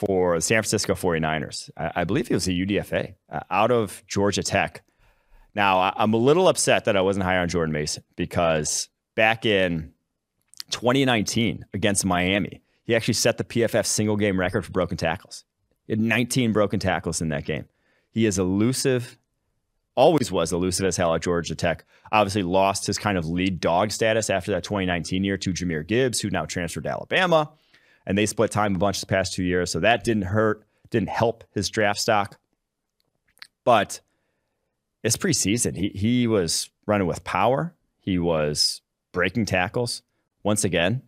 for the San Francisco 49ers. I, I believe he was a UDFA uh, out of Georgia Tech. Now, I'm a little upset that I wasn't higher on Jordan Mason because back in 2019 against Miami, he actually set the PFF single game record for broken tackles. Had 19 broken tackles in that game. He is elusive, always was elusive as hell at Georgia Tech. Obviously, lost his kind of lead dog status after that 2019 year to Jahmyr Gibbs, who now transferred to Alabama. And they split time a bunch the past two years. So that didn't hurt, didn't help his draft stock. But it's preseason. He he was running with power. He was breaking tackles once again.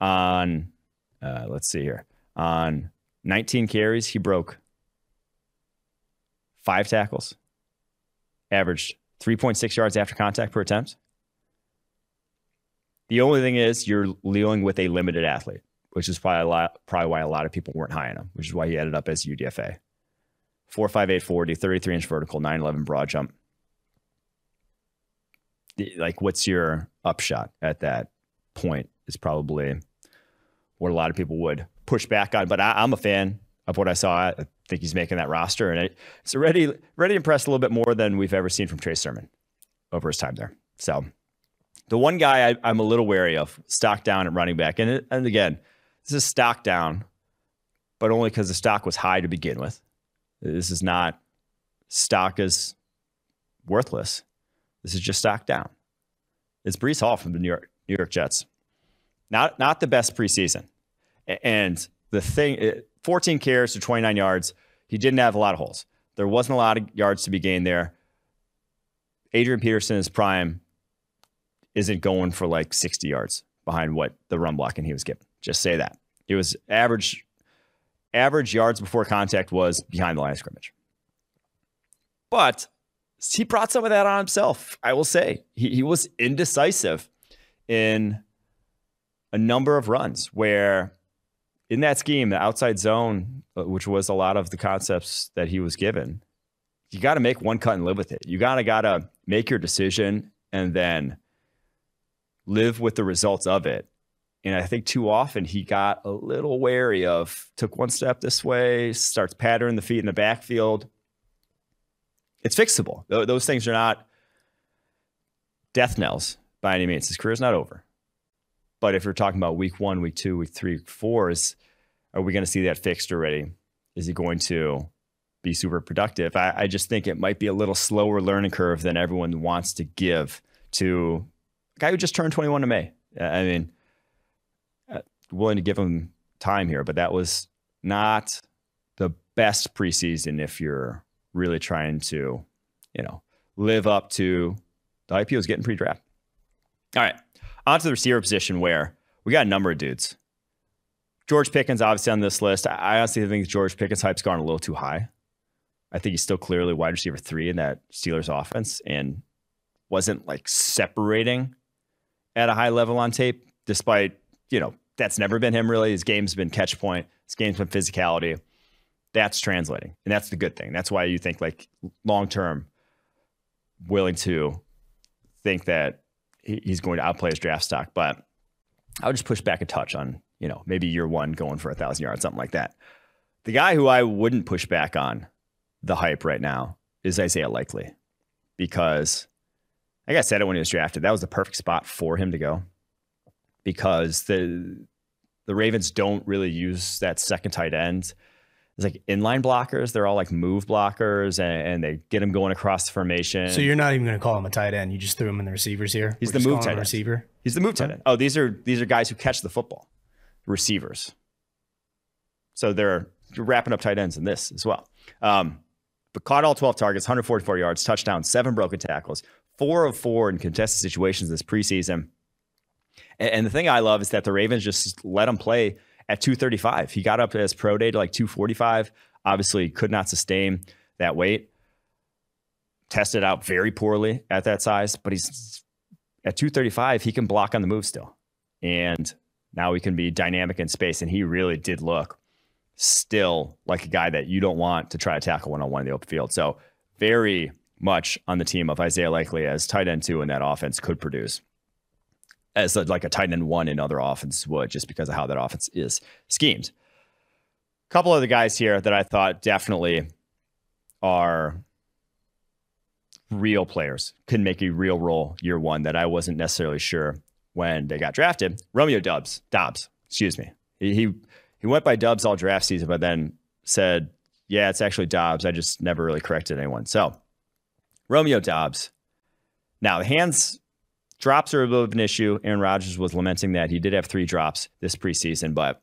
On uh, let's see here on 19 carries, he broke five tackles, averaged 3.6 yards after contact per attempt. The only thing is you're dealing with a limited athlete, which is probably lot, probably why a lot of people weren't high on him, which is why he ended up as UDFA. 458 40, 33 inch vertical, 911 broad jump. Like, what's your upshot at that point is probably what a lot of people would push back on. But I, am a fan of what I saw. I think he's making that roster, and it's already already impressed a little bit more than we've ever seen from Trey Sermon over his time there. So the one guy I, am a little wary of, stock down at running back, and it, and again, this is stock down, but only because the stock was high to begin with. This is not stock is worthless. This is just stock down. It's Breece Hall from the New York New York Jets. Not not the best preseason. And the thing, uh, 14 carries to 29 yards. He didn't have a lot of holes. There wasn't a lot of yards to be gained there. Adrian Peterson is prime isn't going for like 60 yards behind what the run blocking he was given. Just say that. It was average average yards before contact was behind the line of scrimmage. But he brought some of that on himself, I will say. He, he was indecisive in a number of runs where in that scheme, the outside zone, uh, which was a lot of the concepts that he was given, you got to make one cut and live with it. You gotta gotta make your decision and then live with the results of it. And I think too often he got a little wary of took one step this way, starts patterning the feet in the backfield. It's fixable. Those things are not death knells by any means. His career's not over. But if you're talking about week one, week two, week three, week four, is are we going to see that fixed already? Is he going to be super productive? I, I just think it might be a little slower learning curve than everyone wants to give to a guy who just turned 21 to May. I mean, uh, willing to give him time here, but that was not the best preseason if you're really trying to, you know, live up to the he getting pre-draft. All right onto the receiver position where we got a number of dudes. George Pickens, obviously on this list. I honestly think George Pickens' hype's gone a little too high. I think he's still clearly wide receiver three in that Steelers offense and wasn't like separating at a high level on tape, despite, you know, that's never been him really. His game's been catch point, his game's been physicality. That's translating. And that's the good thing. That's why you think like long term willing to think that he's going to outplay his draft stock. But I would just push back a touch on, you know, maybe year one going for a thousand yards, something like that. The guy who I wouldn't push back on the hype right now is Isaiah Likely because, like I said it when he was drafted, that was the perfect spot for him to go because the the Ravens don't really use that second tight end it's like inline blockers. They're all like move blockers, and, and they get him going across the formation. So you're not even going to call him a tight end. You just threw him in the receivers here. He's We're the move tight end. receiver. He's the move tight end. Oh, these are these are guys who catch the football, receivers. So they're wrapping up tight ends in this as well. Um, but caught all 12 targets, 144 yards, touchdown, seven broken tackles, four of four in contested situations this preseason. And, and the thing I love is that the Ravens just let him play at 235. He got up his pro day to like 245. Obviously, could not sustain that weight. Tested out very poorly at that size, but he's at 235. He can block on the move still. And now he can be dynamic in space. And he really did look still like a guy that you don't want to try to tackle one on one in the open field. So, very much on the team of Isaiah Likely as tight end two in that offense could produce as a, like a tight end one in other offenses would, just because of how that offense is schemed. A couple of the guys here that I thought definitely are real players, can make a real role year one that I wasn't necessarily sure when they got drafted. Romeo Dubs, Dobbs, excuse me. He, he he went by Dubs all draft season, but then said, "Yeah, it's actually Dobbs." I just never really corrected anyone. So, Romeo Dobbs. Now the hands Drops are a bit of an issue. Aaron Rodgers was lamenting that he did have three drops this preseason, but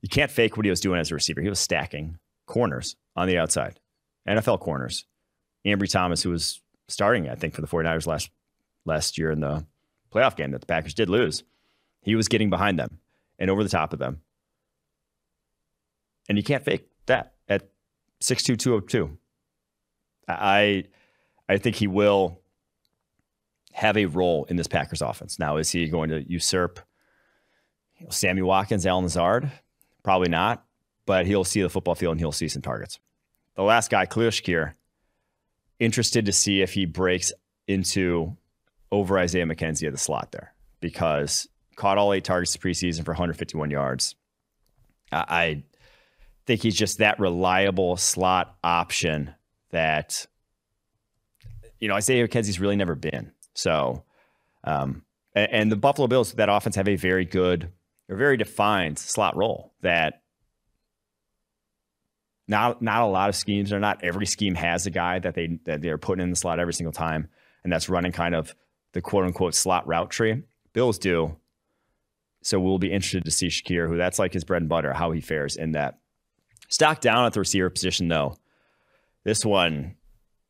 you can't fake what he was doing as a receiver. He was stacking corners on the outside, NFL corners. Ambry Thomas, who was starting, I think, for the 49ers last last year in the playoff game that the Packers did lose, he was getting behind them and over the top of them. And you can't fake that at 6'2", 202. I I think he will have a role in this Packers offense. Now, is he going to usurp Sammy Watkins, Allen Lazard? Probably not, but he'll see the football field and he'll see some targets. The last guy, Khalil Shakir, interested to see if he breaks into over Isaiah McKenzie at the slot there because caught all eight targets preseason for 151 yards. I think he's just that reliable slot option that you know Isaiah McKenzie's really never been. So, um, and, and the Buffalo Bills that offense have a very good or very defined slot role that not not a lot of schemes or not every scheme has a guy that they that they're putting in the slot every single time and that's running kind of the quote unquote slot route tree. Bills do. So we'll be interested to see Shakir, who that's like his bread and butter, how he fares in that. Stock down at the receiver position, though. This one,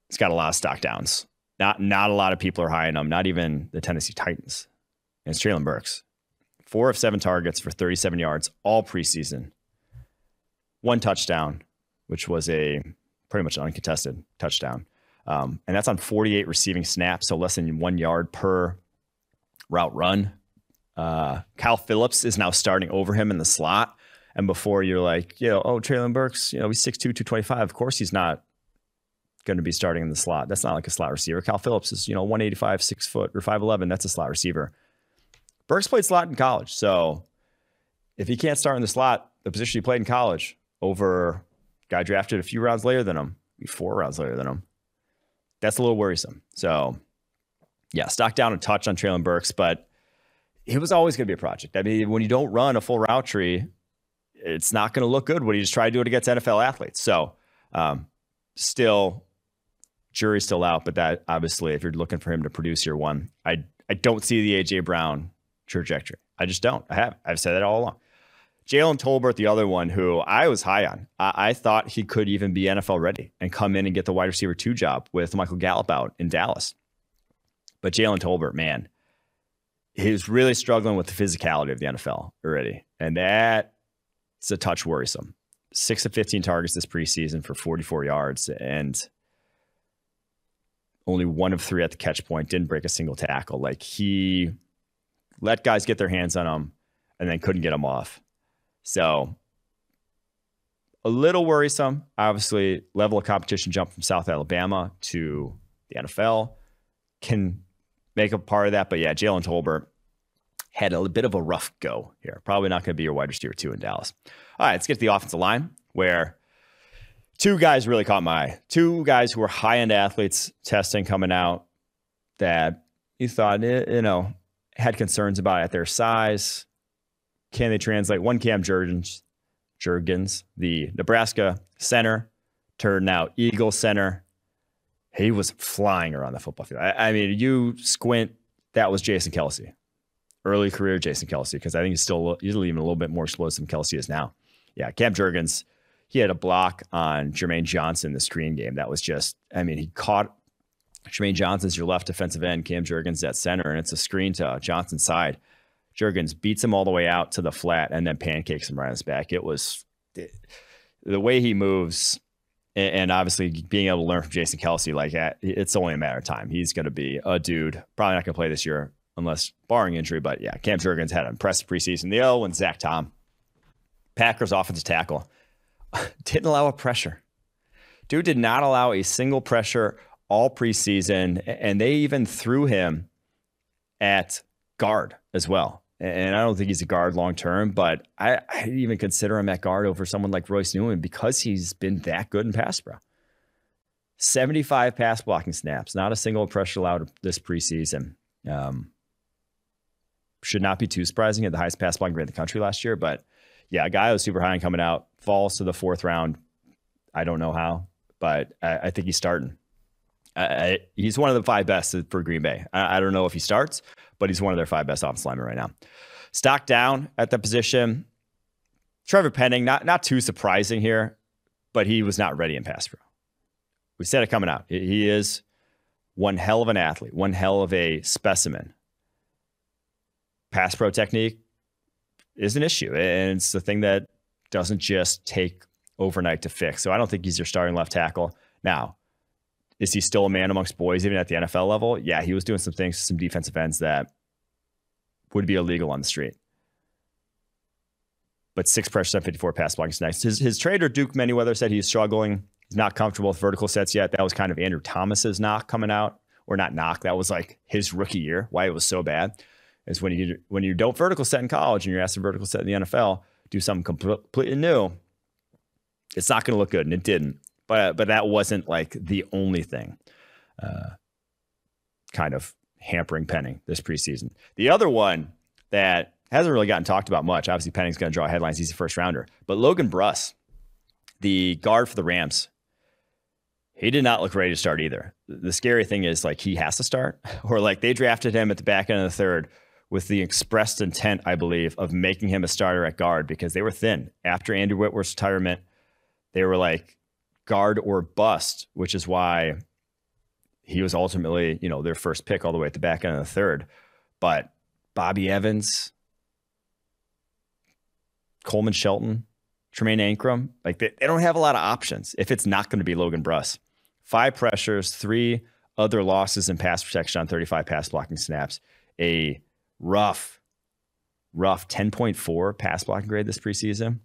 it's got a lot of stock downs. Not not a lot of people are high on him, not even the Tennessee Titans. And it's Treylon Burks. Four of seven targets for 37 yards all preseason. One touchdown, which was a pretty much uncontested touchdown. Um, and that's on 48 receiving snaps, so less than one yard per route run. Uh, Kyle Phillips is now starting over him in the slot. And before you're like, you know, oh, Treylon Burks, you know, he's 6'2, 225. Of course, he's not going to be starting in the slot. That's not like a slot receiver. Cal Phillips is, you know, 185, six foot or 5'11. That's a slot receiver. Burks played slot in college. So if he can't start in the slot, the position he played in college over guy drafted a few rounds later than him, four rounds later than him, that's a little worrisome. So yeah, stock down a touch on Treylon Burks, but it was always going to be a project. I mean, when you don't run a full route tree, it's not going to look good when you just try to do it against NFL athletes. So, um, still, jury's still out. But that obviously, if you're looking for him to produce your one, I I don't see the AJ Brown trajectory. I just don't. I have. I've said that all along. Jalen Tolbert, the other one who I was high on. I, I, thought he could even be NFL ready and come in and get the wide receiver two job with Michael Gallup out in Dallas. But Jalen Tolbert, man, he's really struggling with the physicality of the NFL already. And that it's a touch worrisome. Six of 15 targets this preseason for 44 yards and only one of three at the catch point, didn't break a single tackle. Like he let guys get their hands on him and then couldn't get him off. So a little worrisome. Obviously, level of competition jump from South Alabama to the NFL can make a part of that. But yeah, Jalen Tolbert had a bit of a rough go here. Probably not going to be your wide receiver two in Dallas. All right, let's get to the offensive line where two guys really caught my eye. Two guys who were high end athletes testing coming out that you thought, eh, you know, had concerns about at their size. Can they translate? One Cam Jurgens, Jurgens, the Nebraska center, turned now Eagle center. He was flying around the football field. I, I mean, you squint, that was Jason Kelce. early career Jason Kelce, because I think he's still he's even a little bit more explosive than Kelce is now. Yeah, Cam Jurgens, he had a block on Jermaine Johnson the screen game. That was just, I mean, he caught Jermaine Johnson's your left defensive end, Cam Jurgens at center, and it's a screen to Johnson's side. Jurgens beats him all the way out to the flat and then pancakes him right on his back. It was the way he moves, and obviously being able to learn from Jason Kelce, like it's only a matter of time. He's going to be a dude. Probably not going to play this year unless barring injury. But yeah, Cam Jurgens had an impressive preseason. The O and Zach Tom, Packers offensive tackle, didn't allow a pressure. Dude did not allow a single pressure all preseason, and they even threw him at guard as well. And I don't think he's a guard long term, but I, I even consider him at guard over someone like Royce Newman because he's been that good in pass pro. 75 pass blocking snaps, not a single pressure allowed this preseason. Um, should not be too surprising at the highest pass blocking grade in the country last year. But yeah, a guy I was super high and coming out, falls to the fourth round. I don't know how, but I, I think he's starting. I, he's one of the five best for Green Bay. I, I, don't know if he starts, but he's one of their five best offensive linemen right now. Stock down at the position. Trevor Penning, not not too surprising here, but he was not ready in pass pro. We said it coming out. He is one hell of an athlete, one hell of a specimen pass pro technique is an issue. And it's the thing that doesn't just take overnight to fix. So I don't think he's your starting left tackle. Now, is he still a man amongst boys, even at the NFL level? Yeah, he was doing some things, some defensive ends that would be illegal on the street. But six pressures on 54 pass blocking is nice. His, his trader, Duke Manyweather, said he's struggling. He's not comfortable with vertical sets yet. That was kind of Andrew Thomas's knock coming out, or not knock. That was like his rookie year, why it was so bad is when you when you don't vertical set in college and you're asked to vertical set in the NFL, do something completely new. it's not going to look good, and it didn't. But but that wasn't like the only thing, uh, kind of hampering Penning this preseason. The other one that hasn't really gotten talked about much. Obviously, Penning's going to draw headlines. He's a first rounder, but Logan Bruss, the guard for the Rams, he did not look ready to start either. The scary thing is like he has to start, or like they drafted him at the back end of the third with the expressed intent, I believe, of making him a starter at guard because they were thin after Andrew Whitworth's retirement. They were like guard or bust, which is why he was ultimately, you know, their first pick all the way at the back end of the third. But Bobby Evans, Coleman Shelton, Tremaine Anchrum, like they, they don't have a lot of options if it's not going to be Logan Bruss. Five pressures, three other losses in pass protection on 35 pass blocking snaps, a rough, rough 10.4 pass blocking grade this preseason.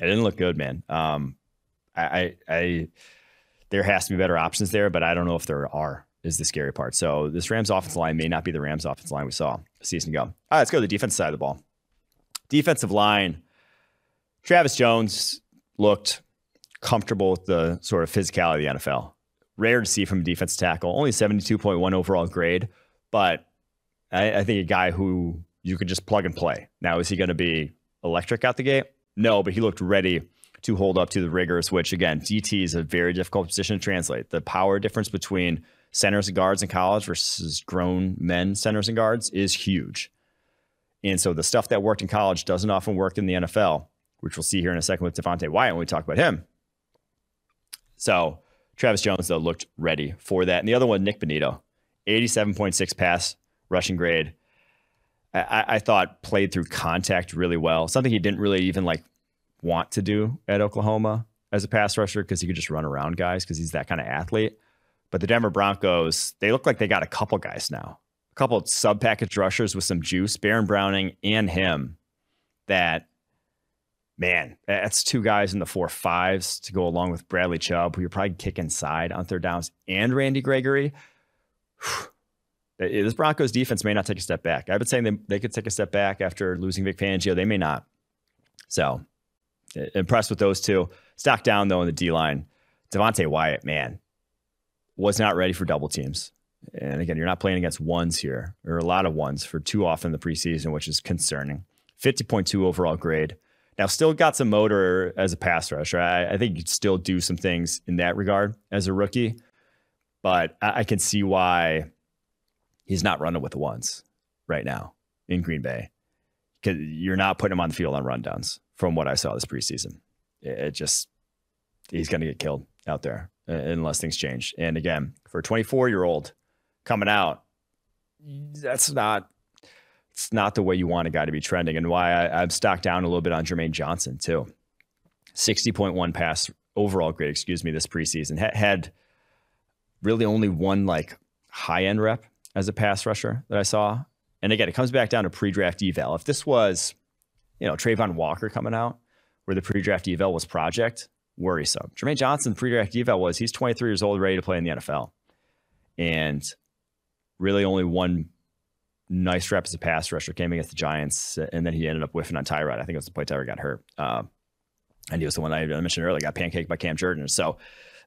It didn't look good, man. Um, I, I, I, there has to be better options there, but I don't know if there are. Is the scary part. So this Rams offensive line may not be the Rams offensive line we saw a season ago. All right, let's go to the defense side of the ball. Defensive line. Travis Jones looked comfortable with the sort of physicality of the NFL. Rare to see from a defense tackle. Only 72.1 overall grade, but I, I think a guy who you could just plug and play. Now, is he going to be electric out the gate? No, but he looked ready to hold up to the rigors, which again, DT is a very difficult position to translate. The power difference between centers and guards in college versus grown men centers and guards is huge. And so the stuff that worked in college doesn't often work in the NFL, which we'll see here in a second with Devonte Wyatt when we talk about him. So Travis Jones, though, looked ready for that. And the other one, Nick Bonitto, 87.6 pass rushing grade. I, I, thought played through contact really well. Something he didn't really even like want to do at Oklahoma as a pass rusher because he could just run around guys because he's that kind of athlete. But the Denver Broncos, they look like they got a couple guys now, a couple sub package rushers with some juice, Baron Browning and him. That man, that's two guys in the four fives to go along with Bradley Chubb, who you're probably kick inside on third downs, and Randy Gregory. Whew Uh, this Broncos defense may not take a step back. I've been saying they, they could take a step back after losing Vic Fangio. They may not. So uh, impressed with those two. Stock down though in the D line. Devonte Wyatt, man, was not ready for double teams. And again, you're not playing against ones here, or a lot of ones for too often in the preseason, which is concerning. 50.2 overall grade. Now, still got some motor as a pass rusher. I, I think you would still do some things in that regard as a rookie, but I, I can see why he's not running with the ones right now in Green Bay because you're not putting him on the field on rundowns from what I saw this preseason. It just he's going to get killed out there uh, unless things change. And again, for a 24 year old coming out, that's not it's not the way you want a guy to be trending. And why I, I've stocked down a little bit on Jermaine Johnson too. 60.1 pass overall grade, excuse me, this preseason had really only one like high end rep as a pass rusher that I saw. And again, it comes back down to pre-draft eval. If this was, you know, Travon Walker coming out, where the pre-draft eval was project, worrisome. Jermaine Johnson pre-draft eval was he's 23 years old, ready to play in the NFL, and really only one nice rep as a pass rusher came against the Giants, and then he ended up whiffing on Tyrod. I think it was the play Tyrod got hurt, uh, and he was the one I mentioned earlier, got pancaked by Cam Jordan. So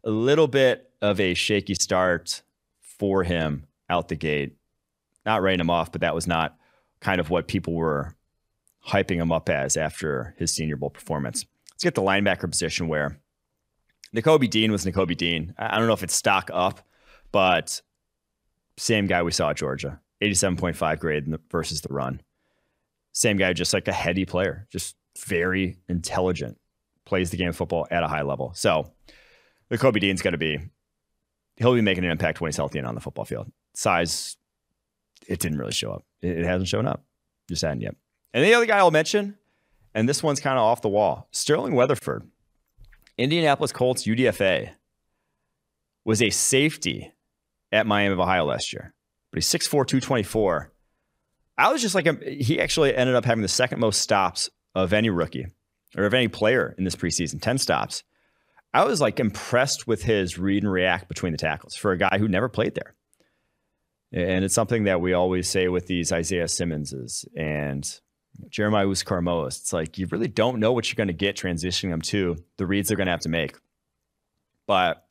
a little bit of a shaky start for him out the gate. Not writing him off, but that was not kind of what people were hyping him up as after his Senior Bowl performance. Let's get the linebacker position where Nakobe Dean was Nakobe Dean. I don't know if it's stock up, but same guy we saw at Georgia, 87.5 grade versus the run. Same guy, just like a heady player, just very intelligent, plays the game of football at a high level. So Kobe Dean's going to be, he'll be making an impact when he's healthy and on the football field size, it didn't really show up. It, hasn't shown up. Just hadn't yet. And the other guy I'll mention, and this one's kind of off the wall Sterling Weatherford, Indianapolis Colts UDFA, was a safety at Miami of Ohio last year, but he's 6'4, 224. I was just like, um, he actually ended up having the second most stops of any rookie or of any player in this preseason 10 stops. I was like impressed with his read and react between the tackles for a guy who never played there. And it's something that we always say with these Isaiah Simmonses and Jeremiah Owusu-Koramoah. It's like you really don't know what you're going to get transitioning them to the reads they're going to have to make. But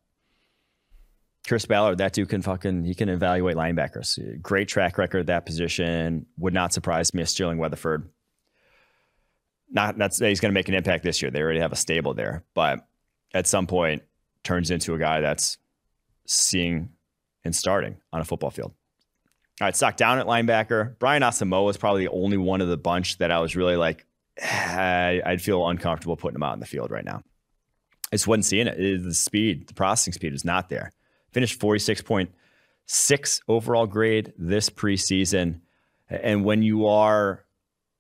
Chris Ballard, that dude can fucking he can evaluate linebackers. Great track record at that position. Would not surprise me if Sterling Weatherford. Not that's he's going to make an impact this year. They already have a stable there, but at some point turns into a guy that's seeing and starting on a football field. All right, stock down at linebacker. Brian Asamoah is probably the only one of the bunch that I was really like, I'd feel uncomfortable putting him out in the field right now. I just wasn't seeing it. The speed, the processing speed is not there. Finished 46.6 overall grade this preseason. And when you are,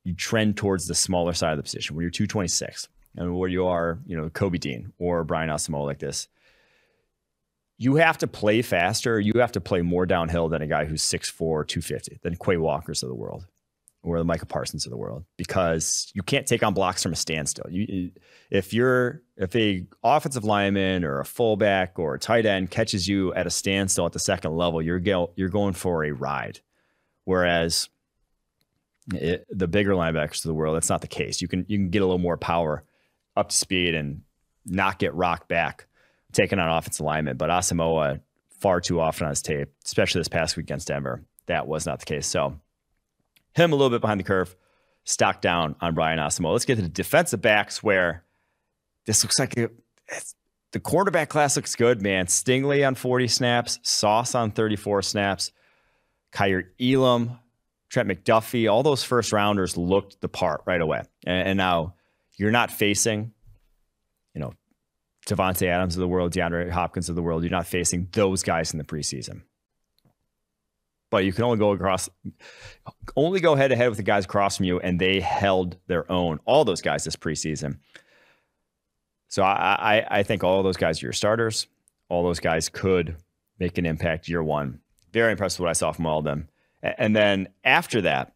you trend towards the smaller side of the position, when you're 226 and where you are, you know, Kobe Dean or Brian Asamoah like this, you have to play faster. You have to play more downhill than a guy who's 6'4, 250, than Quay Walkers of the world or the Micah Parsons of the world because you can't take on blocks from a standstill. You, if you're if a offensive lineman or a fullback or a tight end catches you at a standstill at the second level, you're go, you're going for a ride. Whereas it, the bigger linebackers of the world, that's not the case. You can you can get a little more power up to speed and not get rocked back taking on offensive linemen. But Asamoah far too often on his tape, especially this past week against Denver, that was not the case. So him a little bit behind the curve, stock down on Brian Asamoah. Let's get to the defensive backs where this looks like it, the quarterback class looks good, man. Stingley on 40 snaps, Sauce on 34 snaps, Kaiir Elam, Trent McDuffie, all those first rounders looked the part right away. And, and now you're not facing, you know, Davante Adams of the world, DeAndre Hopkins of the world. You're not facing those guys in the preseason. But you can only go across, only go head to head with the guys across from you, and they held their own. All those guys this preseason. So I, I, I think all those guys are your starters. All those guys could make an impact year one. Very impressed with what I saw from all of them. And then after that,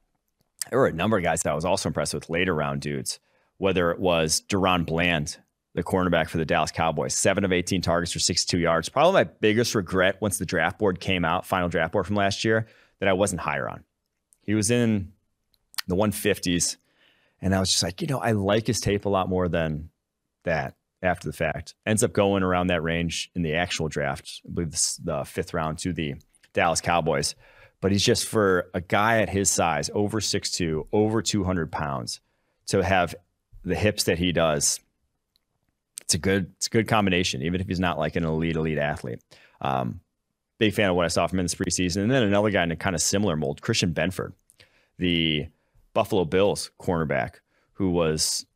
there were a number of guys that I was also impressed with later round dudes, whether it was DaRon Bland, the cornerback for the Dallas Cowboys. Seven of 18 targets for 62 yards. Probably my biggest regret once the draft board came out, final draft board from last year, that I wasn't higher on. He was in the 150s, and I was just like, you know, I like his tape a lot more than that after the fact. Ends up going around that range in the actual draft. I believe this, the fifth round to the Dallas Cowboys. But he's just for a guy at his size, over 6'2, over 200 pounds, to have the hips that he does it's a good it's a good combination, even if he's not like an elite elite athlete. Um, big fan of what I saw from him this preseason. And then another guy in a kind of similar mold, Christian Benford, the Buffalo Bills cornerback, who was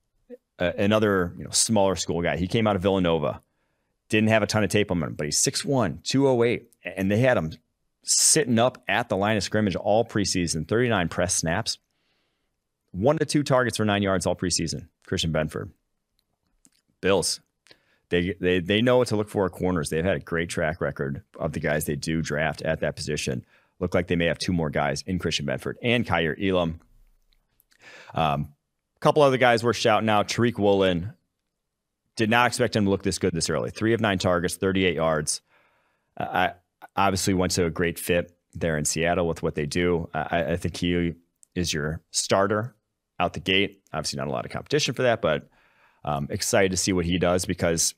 a, another you know smaller school guy. He came out of Villanova, didn't have a ton of tape on him, but he's 6'1", 208, and they had him sitting up at the line of scrimmage all preseason, 39 press snaps, one to two targets for nine yards all preseason. Christian Benford. Bills. They, they they know what to look for at corners. They've had a great track record of the guys they do draft at that position. Look like they may have two more guys in Christian Benford and Kaiir Elam. Um, a couple other guys we're shouting out. Tariq Woolen did not expect him to look this good this early. Three of nine targets, 38 yards. Uh, I obviously went to a great fit there in Seattle with what they do. I, I think he is your starter out the gate. Obviously, not a lot of competition for that, but um, excited to see what he does because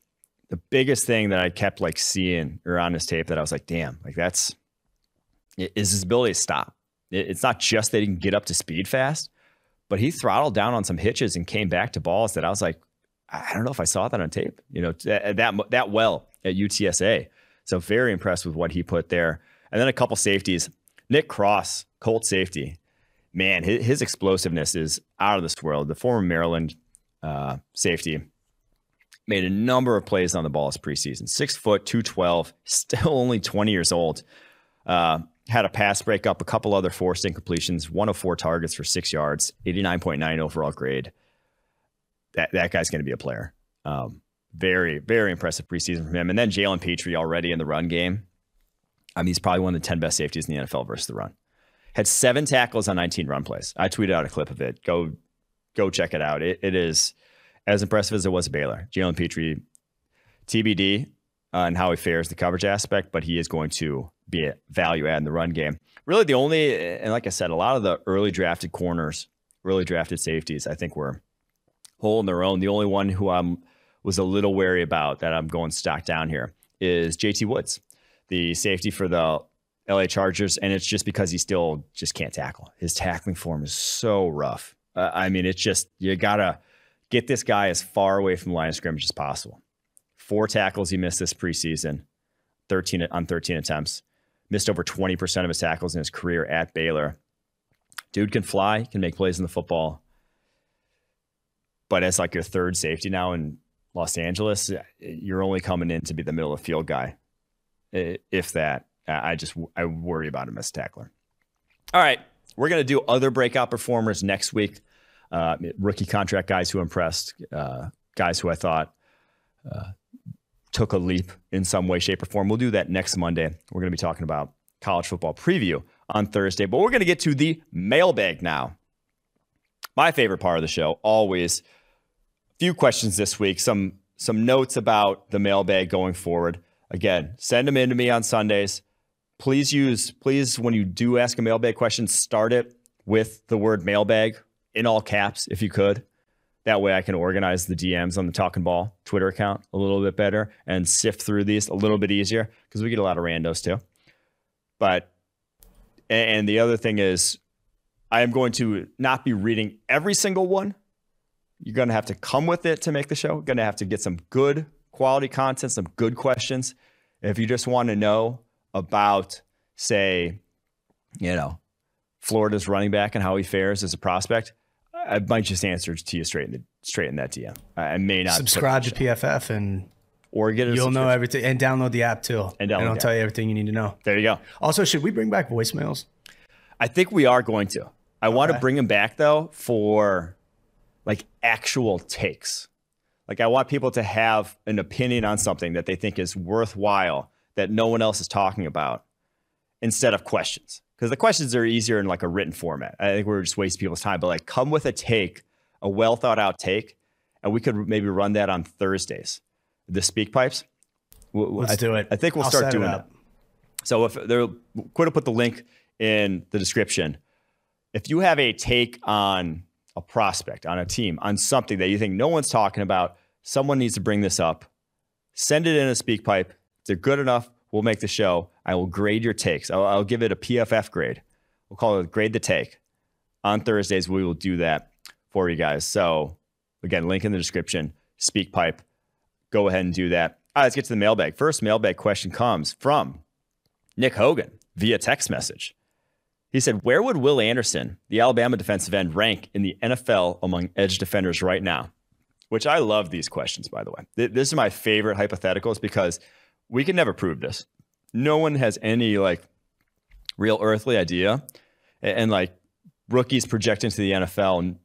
the biggest thing that I kept like seeing or on his tape that I was like, damn, like that's is his ability to stop. It's not just that he can get up to speed fast, but he throttled down on some hitches and came back to balls that I was like, I don't know if I saw that on tape, you know, that that well at UTSA. So very impressed with what he put there. And then a couple safeties. Nick Cross, Colt safety. Man, his, his explosiveness is out of this world. The former Maryland uh, safety. Made a number of plays on the ball this preseason. Six foot, 212, still only 20 years old. Uh, had a pass break up, a couple other forced incompletions, one of four targets for six yards, 89.9 overall grade. That, that guy's going to be a player. Um, very, very impressive preseason from him. And then Jalen Pitre already in the run game. I mean, he's probably one of the 10 best safeties in the NFL versus the run. Had seven tackles on 19 run plays. I tweeted out a clip of it. Go go check it out. It, it is as impressive as it was at Baylor. Jalen Pitre, TBD on uh, how he fares the coverage aspect, but he is going to be a value add in the run game. Really, the only, and like I said, a lot of the early drafted corners early drafted safeties, I think were holding their own. The only one who I'm was a little wary about that I'm going stock down here is JT Woods, the safety for the LA Chargers, and it's just because he still just can't tackle. His tackling form is so rough. Uh, I mean, it's just you gotta get this guy as far away from the line of scrimmage as possible. Four tackles he missed this preseason, 13 on 13 attempts. Missed over 20% of his tackles in his career at Baylor. Dude can fly, can make plays in the football. But as like your third safety now in Los Angeles, you're only coming in to be the middle of field guy. If that, I just I worry about him as tackler. All right, we're gonna do other breakout performers next week. Uh, rookie contract guys who impressed, uh, guys who I thought uh, took a leap in some way, shape, or form. We'll do that next Monday. We're going to be talking about college football preview on Thursday, but we're going to get to the mailbag now. My favorite part of the show, always. A few questions this week, some some notes about the mailbag going forward. Again, send them in to me on Sundays. Please use, please, when you do ask a mailbag question, start it with the word mailbag in all caps if you could. That way I can organize the DMs on the Talking Ball Twitter account a little bit better and sift through these a little bit easier because we get a lot of randos too. But, and the other thing is, I am going to not be reading every single one. You're going to have to come with it to make the show. Going to have to get some good quality content, some good questions. If you just want to know about, say, you know, Florida's running back and how he fares as a prospect, I might just answer to you straight in the, straight in that DM. I may not subscribe to PFF and or get you'll know everything and download the app too. And, and I'll tell you everything you need to know. There you go. Also, should we bring back voicemails? I think we are going to. I okay. want to bring them back though for like actual takes. Like I want people to have an opinion on something that they think is worthwhile that no one else is talking about instead of questions because the questions are easier in like a written format. I think we're just wasting people's time, but like come with a take, a well thought out take, and we could maybe run that on Thursdays. The speak pipes. Let's I, do it. I think we'll I'll start doing that. So if there, quit to put the link in the description. If you have a take on a prospect, on a team, on something that you think no one's talking about, someone needs to bring this up. Send it in a speak pipe. They're good enough, we'll make the show. I will grade your takes. I'll, I'll give it a PFF grade. We'll call it grade the take. On Thursdays, we will do that for you guys. So again, link in the description. Speak pipe. Go ahead and do that. All right, let's get to the mailbag. First mailbag question comes from Nick Hogan via text message. He said, Where would Will Anderson, the Alabama defensive end, rank in the NFL among edge defenders right now? Which I love these questions, by the way. This is my favorite hypotheticals because we can never prove this. No one has any like real earthly idea. And, and like rookies project into the NFL and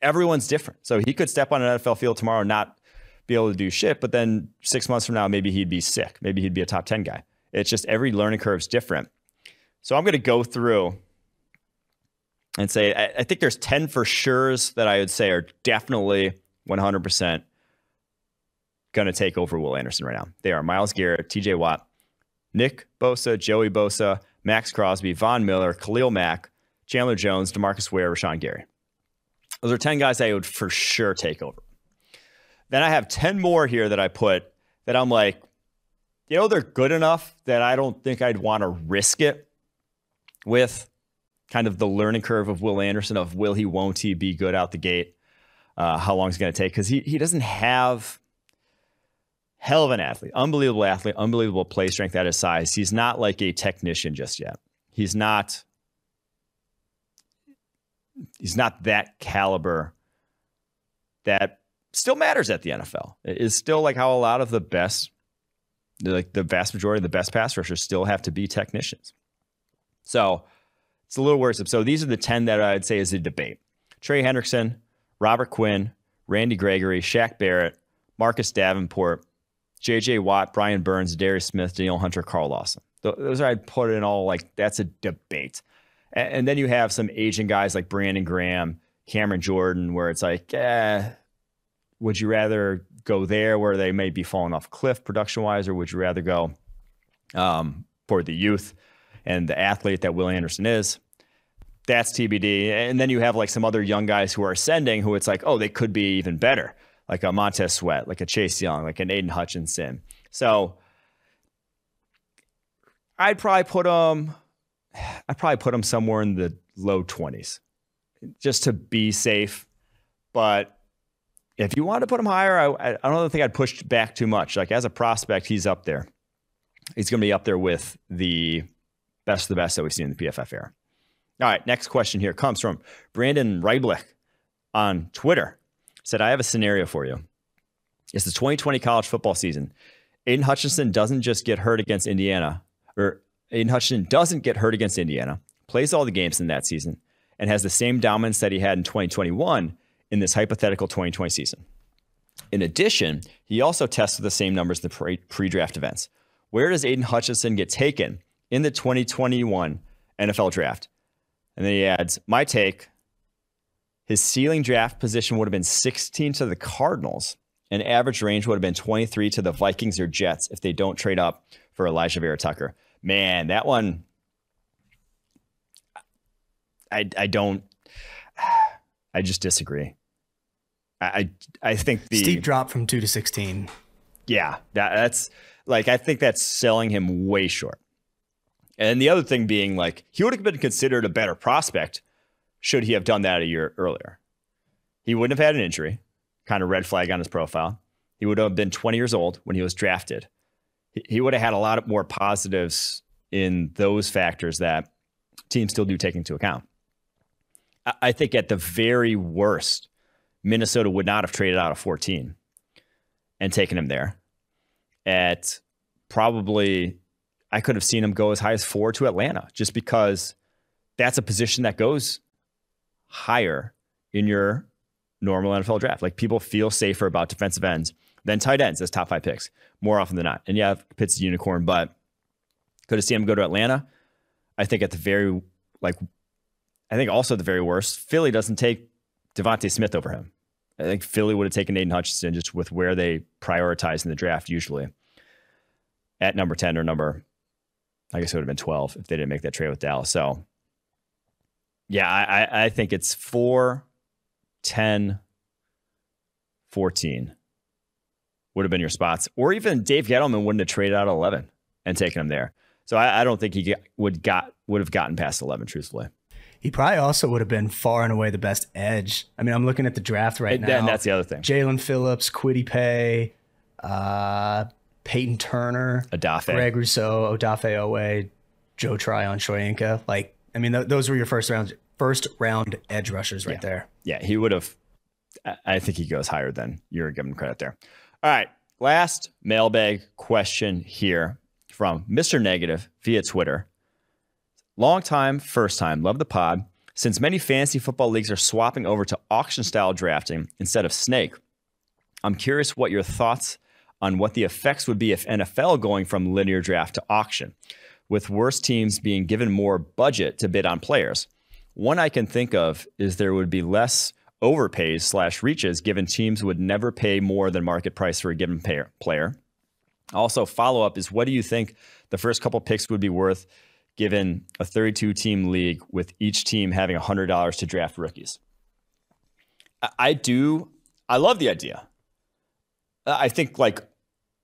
everyone's different. So he could step on an NFL field tomorrow and not be able to do shit, but then six months from now, maybe he'd be sick. Maybe he'd be a top 10 guy. It's just every learning curve is different. So I'm going to go through and say, I, I think there's 10 for sure's that I would say are definitely 100% going to take over Will Anderson right now. They are Myles Garrett, TJ Watt, Nick Bosa, Joey Bosa, Maxx Crosby, Von Miller, Khalil Mack, Chandler Jones, Demarcus Ware, Rashan Gary. Those are 10 guys I would for sure take over. Then I have 10 more here that I put that I'm like, you know, they're good enough that I don't think I'd want to risk it with kind of the learning curve of Will Anderson of will he, won't he be good out the gate? Uh, how long it's going to take? Because he, he doesn't have hell of an athlete, unbelievable athlete, unbelievable play strength at his size. He's not like a technician just yet. He's not. He's not that caliber that still matters at the NFL. It is still like how a lot of the best, like the vast majority of the best pass rushers still have to be technicians. So it's a little worrisome. So these are the 10 that I'd say is a debate. Trey Hendrickson, Robert Quinn, Randy Gregory, Shaq Barrett, Marcus Davenport, J.J. Watt, Brian Burns, Darius Smith, Danielle Hunter, Carl Lawson. Those are I'd put in all like that's a debate. And, and, then you have some Asian guys like Brandon Graham, Cameron Jordan, where it's like, eh, would you rather go there where they may be falling off cliff production wise, or would you rather go um, for the youth and the athlete that Will Anderson is? that's TBD. And then you have like some other young guys who are ascending who it's like, oh, they could be even better, like a Montez Sweat, like a Chase Young, like an Aidan Hutchinson. So I'd probably put them, I'd probably put them somewhere in the low 20s just to be safe. But if you want to put him higher, I, I don't think I'd push back too much. Like as a prospect, he's up there. He's going to be up there with the best of the best that we've seen in the PFF era. All right, next question here comes from Brandon Reiblich on Twitter. Said, I have a scenario for you. It's the 2020 college football season. Aidan Hutchinson doesn't just get hurt against Indiana, or Aidan Hutchinson doesn't get hurt against Indiana, plays all the games in that season, and has the same dominance that he had in 2021 in this hypothetical 2020 season. In addition, he also tested the same numbers in the pre draft events. Where does Aidan Hutchinson get taken in the 2021 NFL draft? And then he adds, My take his ceiling draft position would have been 16 to the Cardinals, and average range would have been 23 to the Vikings or Jets if they don't trade up for Alijah Vera-Tucker. Man, that one, I, I don't, I just disagree. I, I think the steep drop from two to 16. Yeah, that, that's like, I think that's selling him way short. And the other thing being like, he would have been considered a better prospect should he have done that a year earlier. He wouldn't have had an injury, kind of red flag on his profile. He would have been 20 years old when he was drafted. He would have had a lot more positives in those factors that teams still do take into account. I think at the very worst, Minnesota would not have traded out of 14 and taken him there. At probably, I could have seen him go as high as four to Atlanta just because that's a position that goes higher in your normal NFL draft. Like people feel safer about defensive ends than tight ends as top five picks more often than not. And yeah, Pitt's a unicorn, but could have seen him go to Atlanta. I think at the very like, I think also the very worst, Philly doesn't take DeVonta Smith over him. I think Philly would have taken Aidan Hutchinson just with where they prioritize in the draft usually at number 10 or number, I guess it would have been 12 if they didn't make that trade with Dallas. So yeah, I, I think it's 4, 10, 14 would have been your spots. Or even Dave Gettleman wouldn't have traded out 11 and taken him there. So I, I don't think he get, would got would have gotten past 11, truthfully. He probably also would have been far and away the best edge. I mean, I'm looking at the draft right and, now. And that's the other thing. Jaelan Phillips, Kwity Paye, uh, Peyton Turner, Odafe. Greg Rousseau, Odafe Oweh, Joe Tryon, Shoyinka. Like I mean, th- those were your first round first round edge rushers right yeah. there. Yeah, he would have. I think he goes higher than you're giving credit there. All right, last mailbag question here from Mr. Negative via Twitter. Long time, first time, love the pod. Since many fantasy football leagues are swapping over to auction style drafting instead of snake, I'm curious what your thoughts on what the effects would be if NFL going from linear draft to auction with worse teams being given more budget to bid on players. One I can think of is there would be less overpays slash reaches given teams would never pay more than market price for a given player. Also, follow up is what do you think the first couple picks would be worth given a 32 team league with each team having $100 to draft rookies? I do, I love the idea. I think like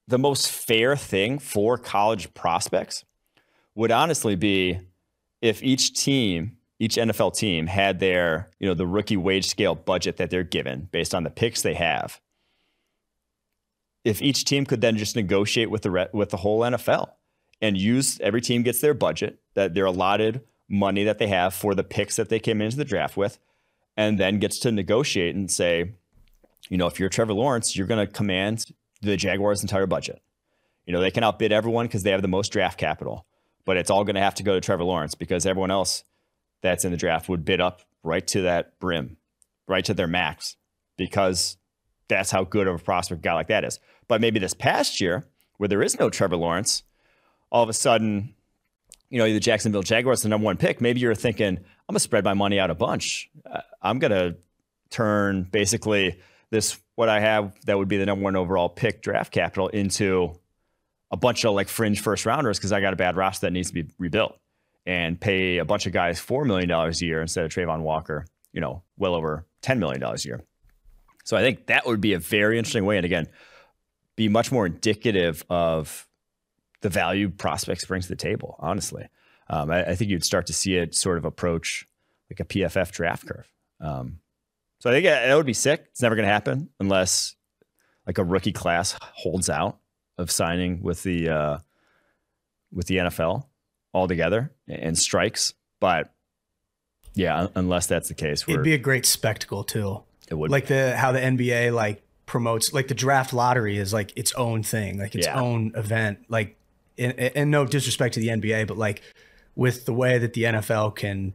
the most fair thing for college prospects would honestly be if each team, each NFL team had their, you know, the rookie wage scale budget that they're given based on the picks they have. If each team could then just negotiate with the re- with the whole NFL and use every team gets their budget that their allotted money that they have for the picks that they came into the draft with, and then gets to negotiate and say, you know, if you're Trevor Lawrence, you're going to command the Jaguars' entire budget. You know, they can outbid everyone because they have the most draft capital but it's all going to have to go to Trevor Lawrence because everyone else that's in the draft would bid up right to that brim, right to their max, because that's how good of a prospect guy like that is. But maybe this past year, where there is no Trevor Lawrence, all of a sudden, you know, the Jacksonville Jaguars, the number one pick, maybe you're thinking, I'm going to spread my money out a bunch. Uh, I'm going to turn basically this, what I have that would be the number one overall pick draft capital into a bunch of like fringe first rounders because I got a bad roster that needs to be rebuilt. and pay a bunch of guys $4 million a year instead of Travon Walker, you know, well over $10 million a year. So I think that would be a very interesting way. And again, be much more indicative of the value prospects brings to the table, honestly. Um, I, I, think you'd start to see it sort of approach like a PFF draft curve. Um, so I think that would be sick. It's never going to happen unless like a rookie class holds out of signing with the uh, with the NFL altogether and strikes. But yeah, unless that's the case, it'd be a great spectacle too. It would like the how the NBA like promotes like the draft lottery is like its own thing, like its yeah. own event. Like, and no disrespect to the NBA, but like with the way that the NFL can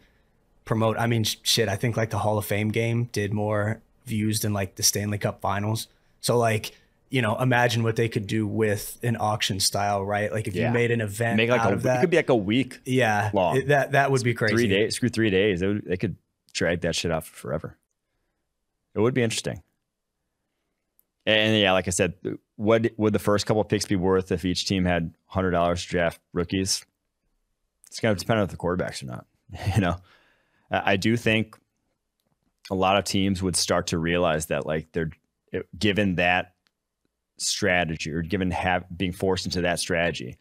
promote. I mean, shit. I think like the Hall of Fame game did more views than like the Stanley Cup Finals. So like you know, imagine what they could do with an auction style, right? Like if yeah. you made an event Make like out a, of that, it could be like a week. Yeah, long. It, that that would be crazy. Three days, screw three days. They, would, they could drag that shit out for forever. It would be interesting. And, and yeah, like I said, what would the first couple of picks be worth if each team had hundred dollars to draft rookies? It's going to depend on if the quarterbacks or not. You know, I do think a lot of teams would start to realize that, like, they're given that strategy or given have being forced into that strategy,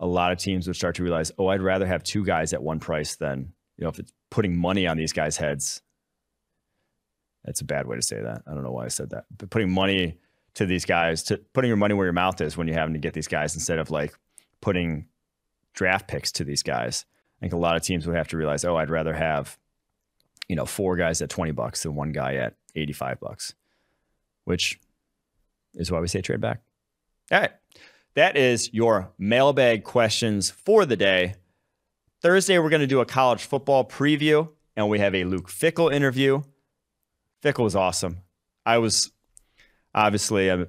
a lot of teams would start to realize, oh, I'd rather have two guys at one price than you know if it's putting money on these guys' heads. That's a bad way to say that. I don't know why I said that, but putting money to these guys, to putting your money where your mouth is when you're having to get these guys instead of like putting draft picks to these guys. I think a lot of teams would have to realize, oh, I'd rather have, you know, four guys at 20 bucks than one guy at 85 bucks, which is why we say trade back. All right. That is your mailbag questions for the day. Thursday, we're going to do a college football preview, and we have a Luke Fickell interview. Fickell was awesome. I was obviously a,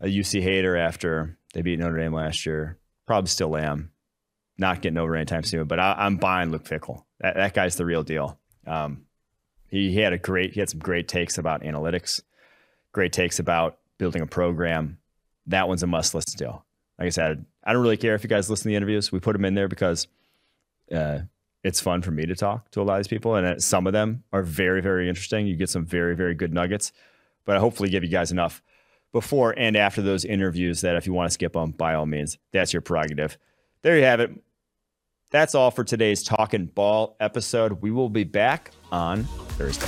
a UC hater after they beat Notre Dame last year. Probably still am. Not getting over anytime soon, but I, am buying Luke Fickell. That, that, guy's the real deal. Um, he, he had a great, he had some great takes about analytics, great takes about building a program, that one's a must listen to. Like I said, I don't really care if you guys listen to the interviews. We put them in there because uh, it's fun for me to talk to a lot of these people, and uh, some of them are very, very interesting. You get some very, very good nuggets, but I hopefully give you guys enough before and after those interviews that if you want to skip them, by all means, that's your prerogative. There you have it. That's all for today's Talking Ball episode. We will be back on Thursday.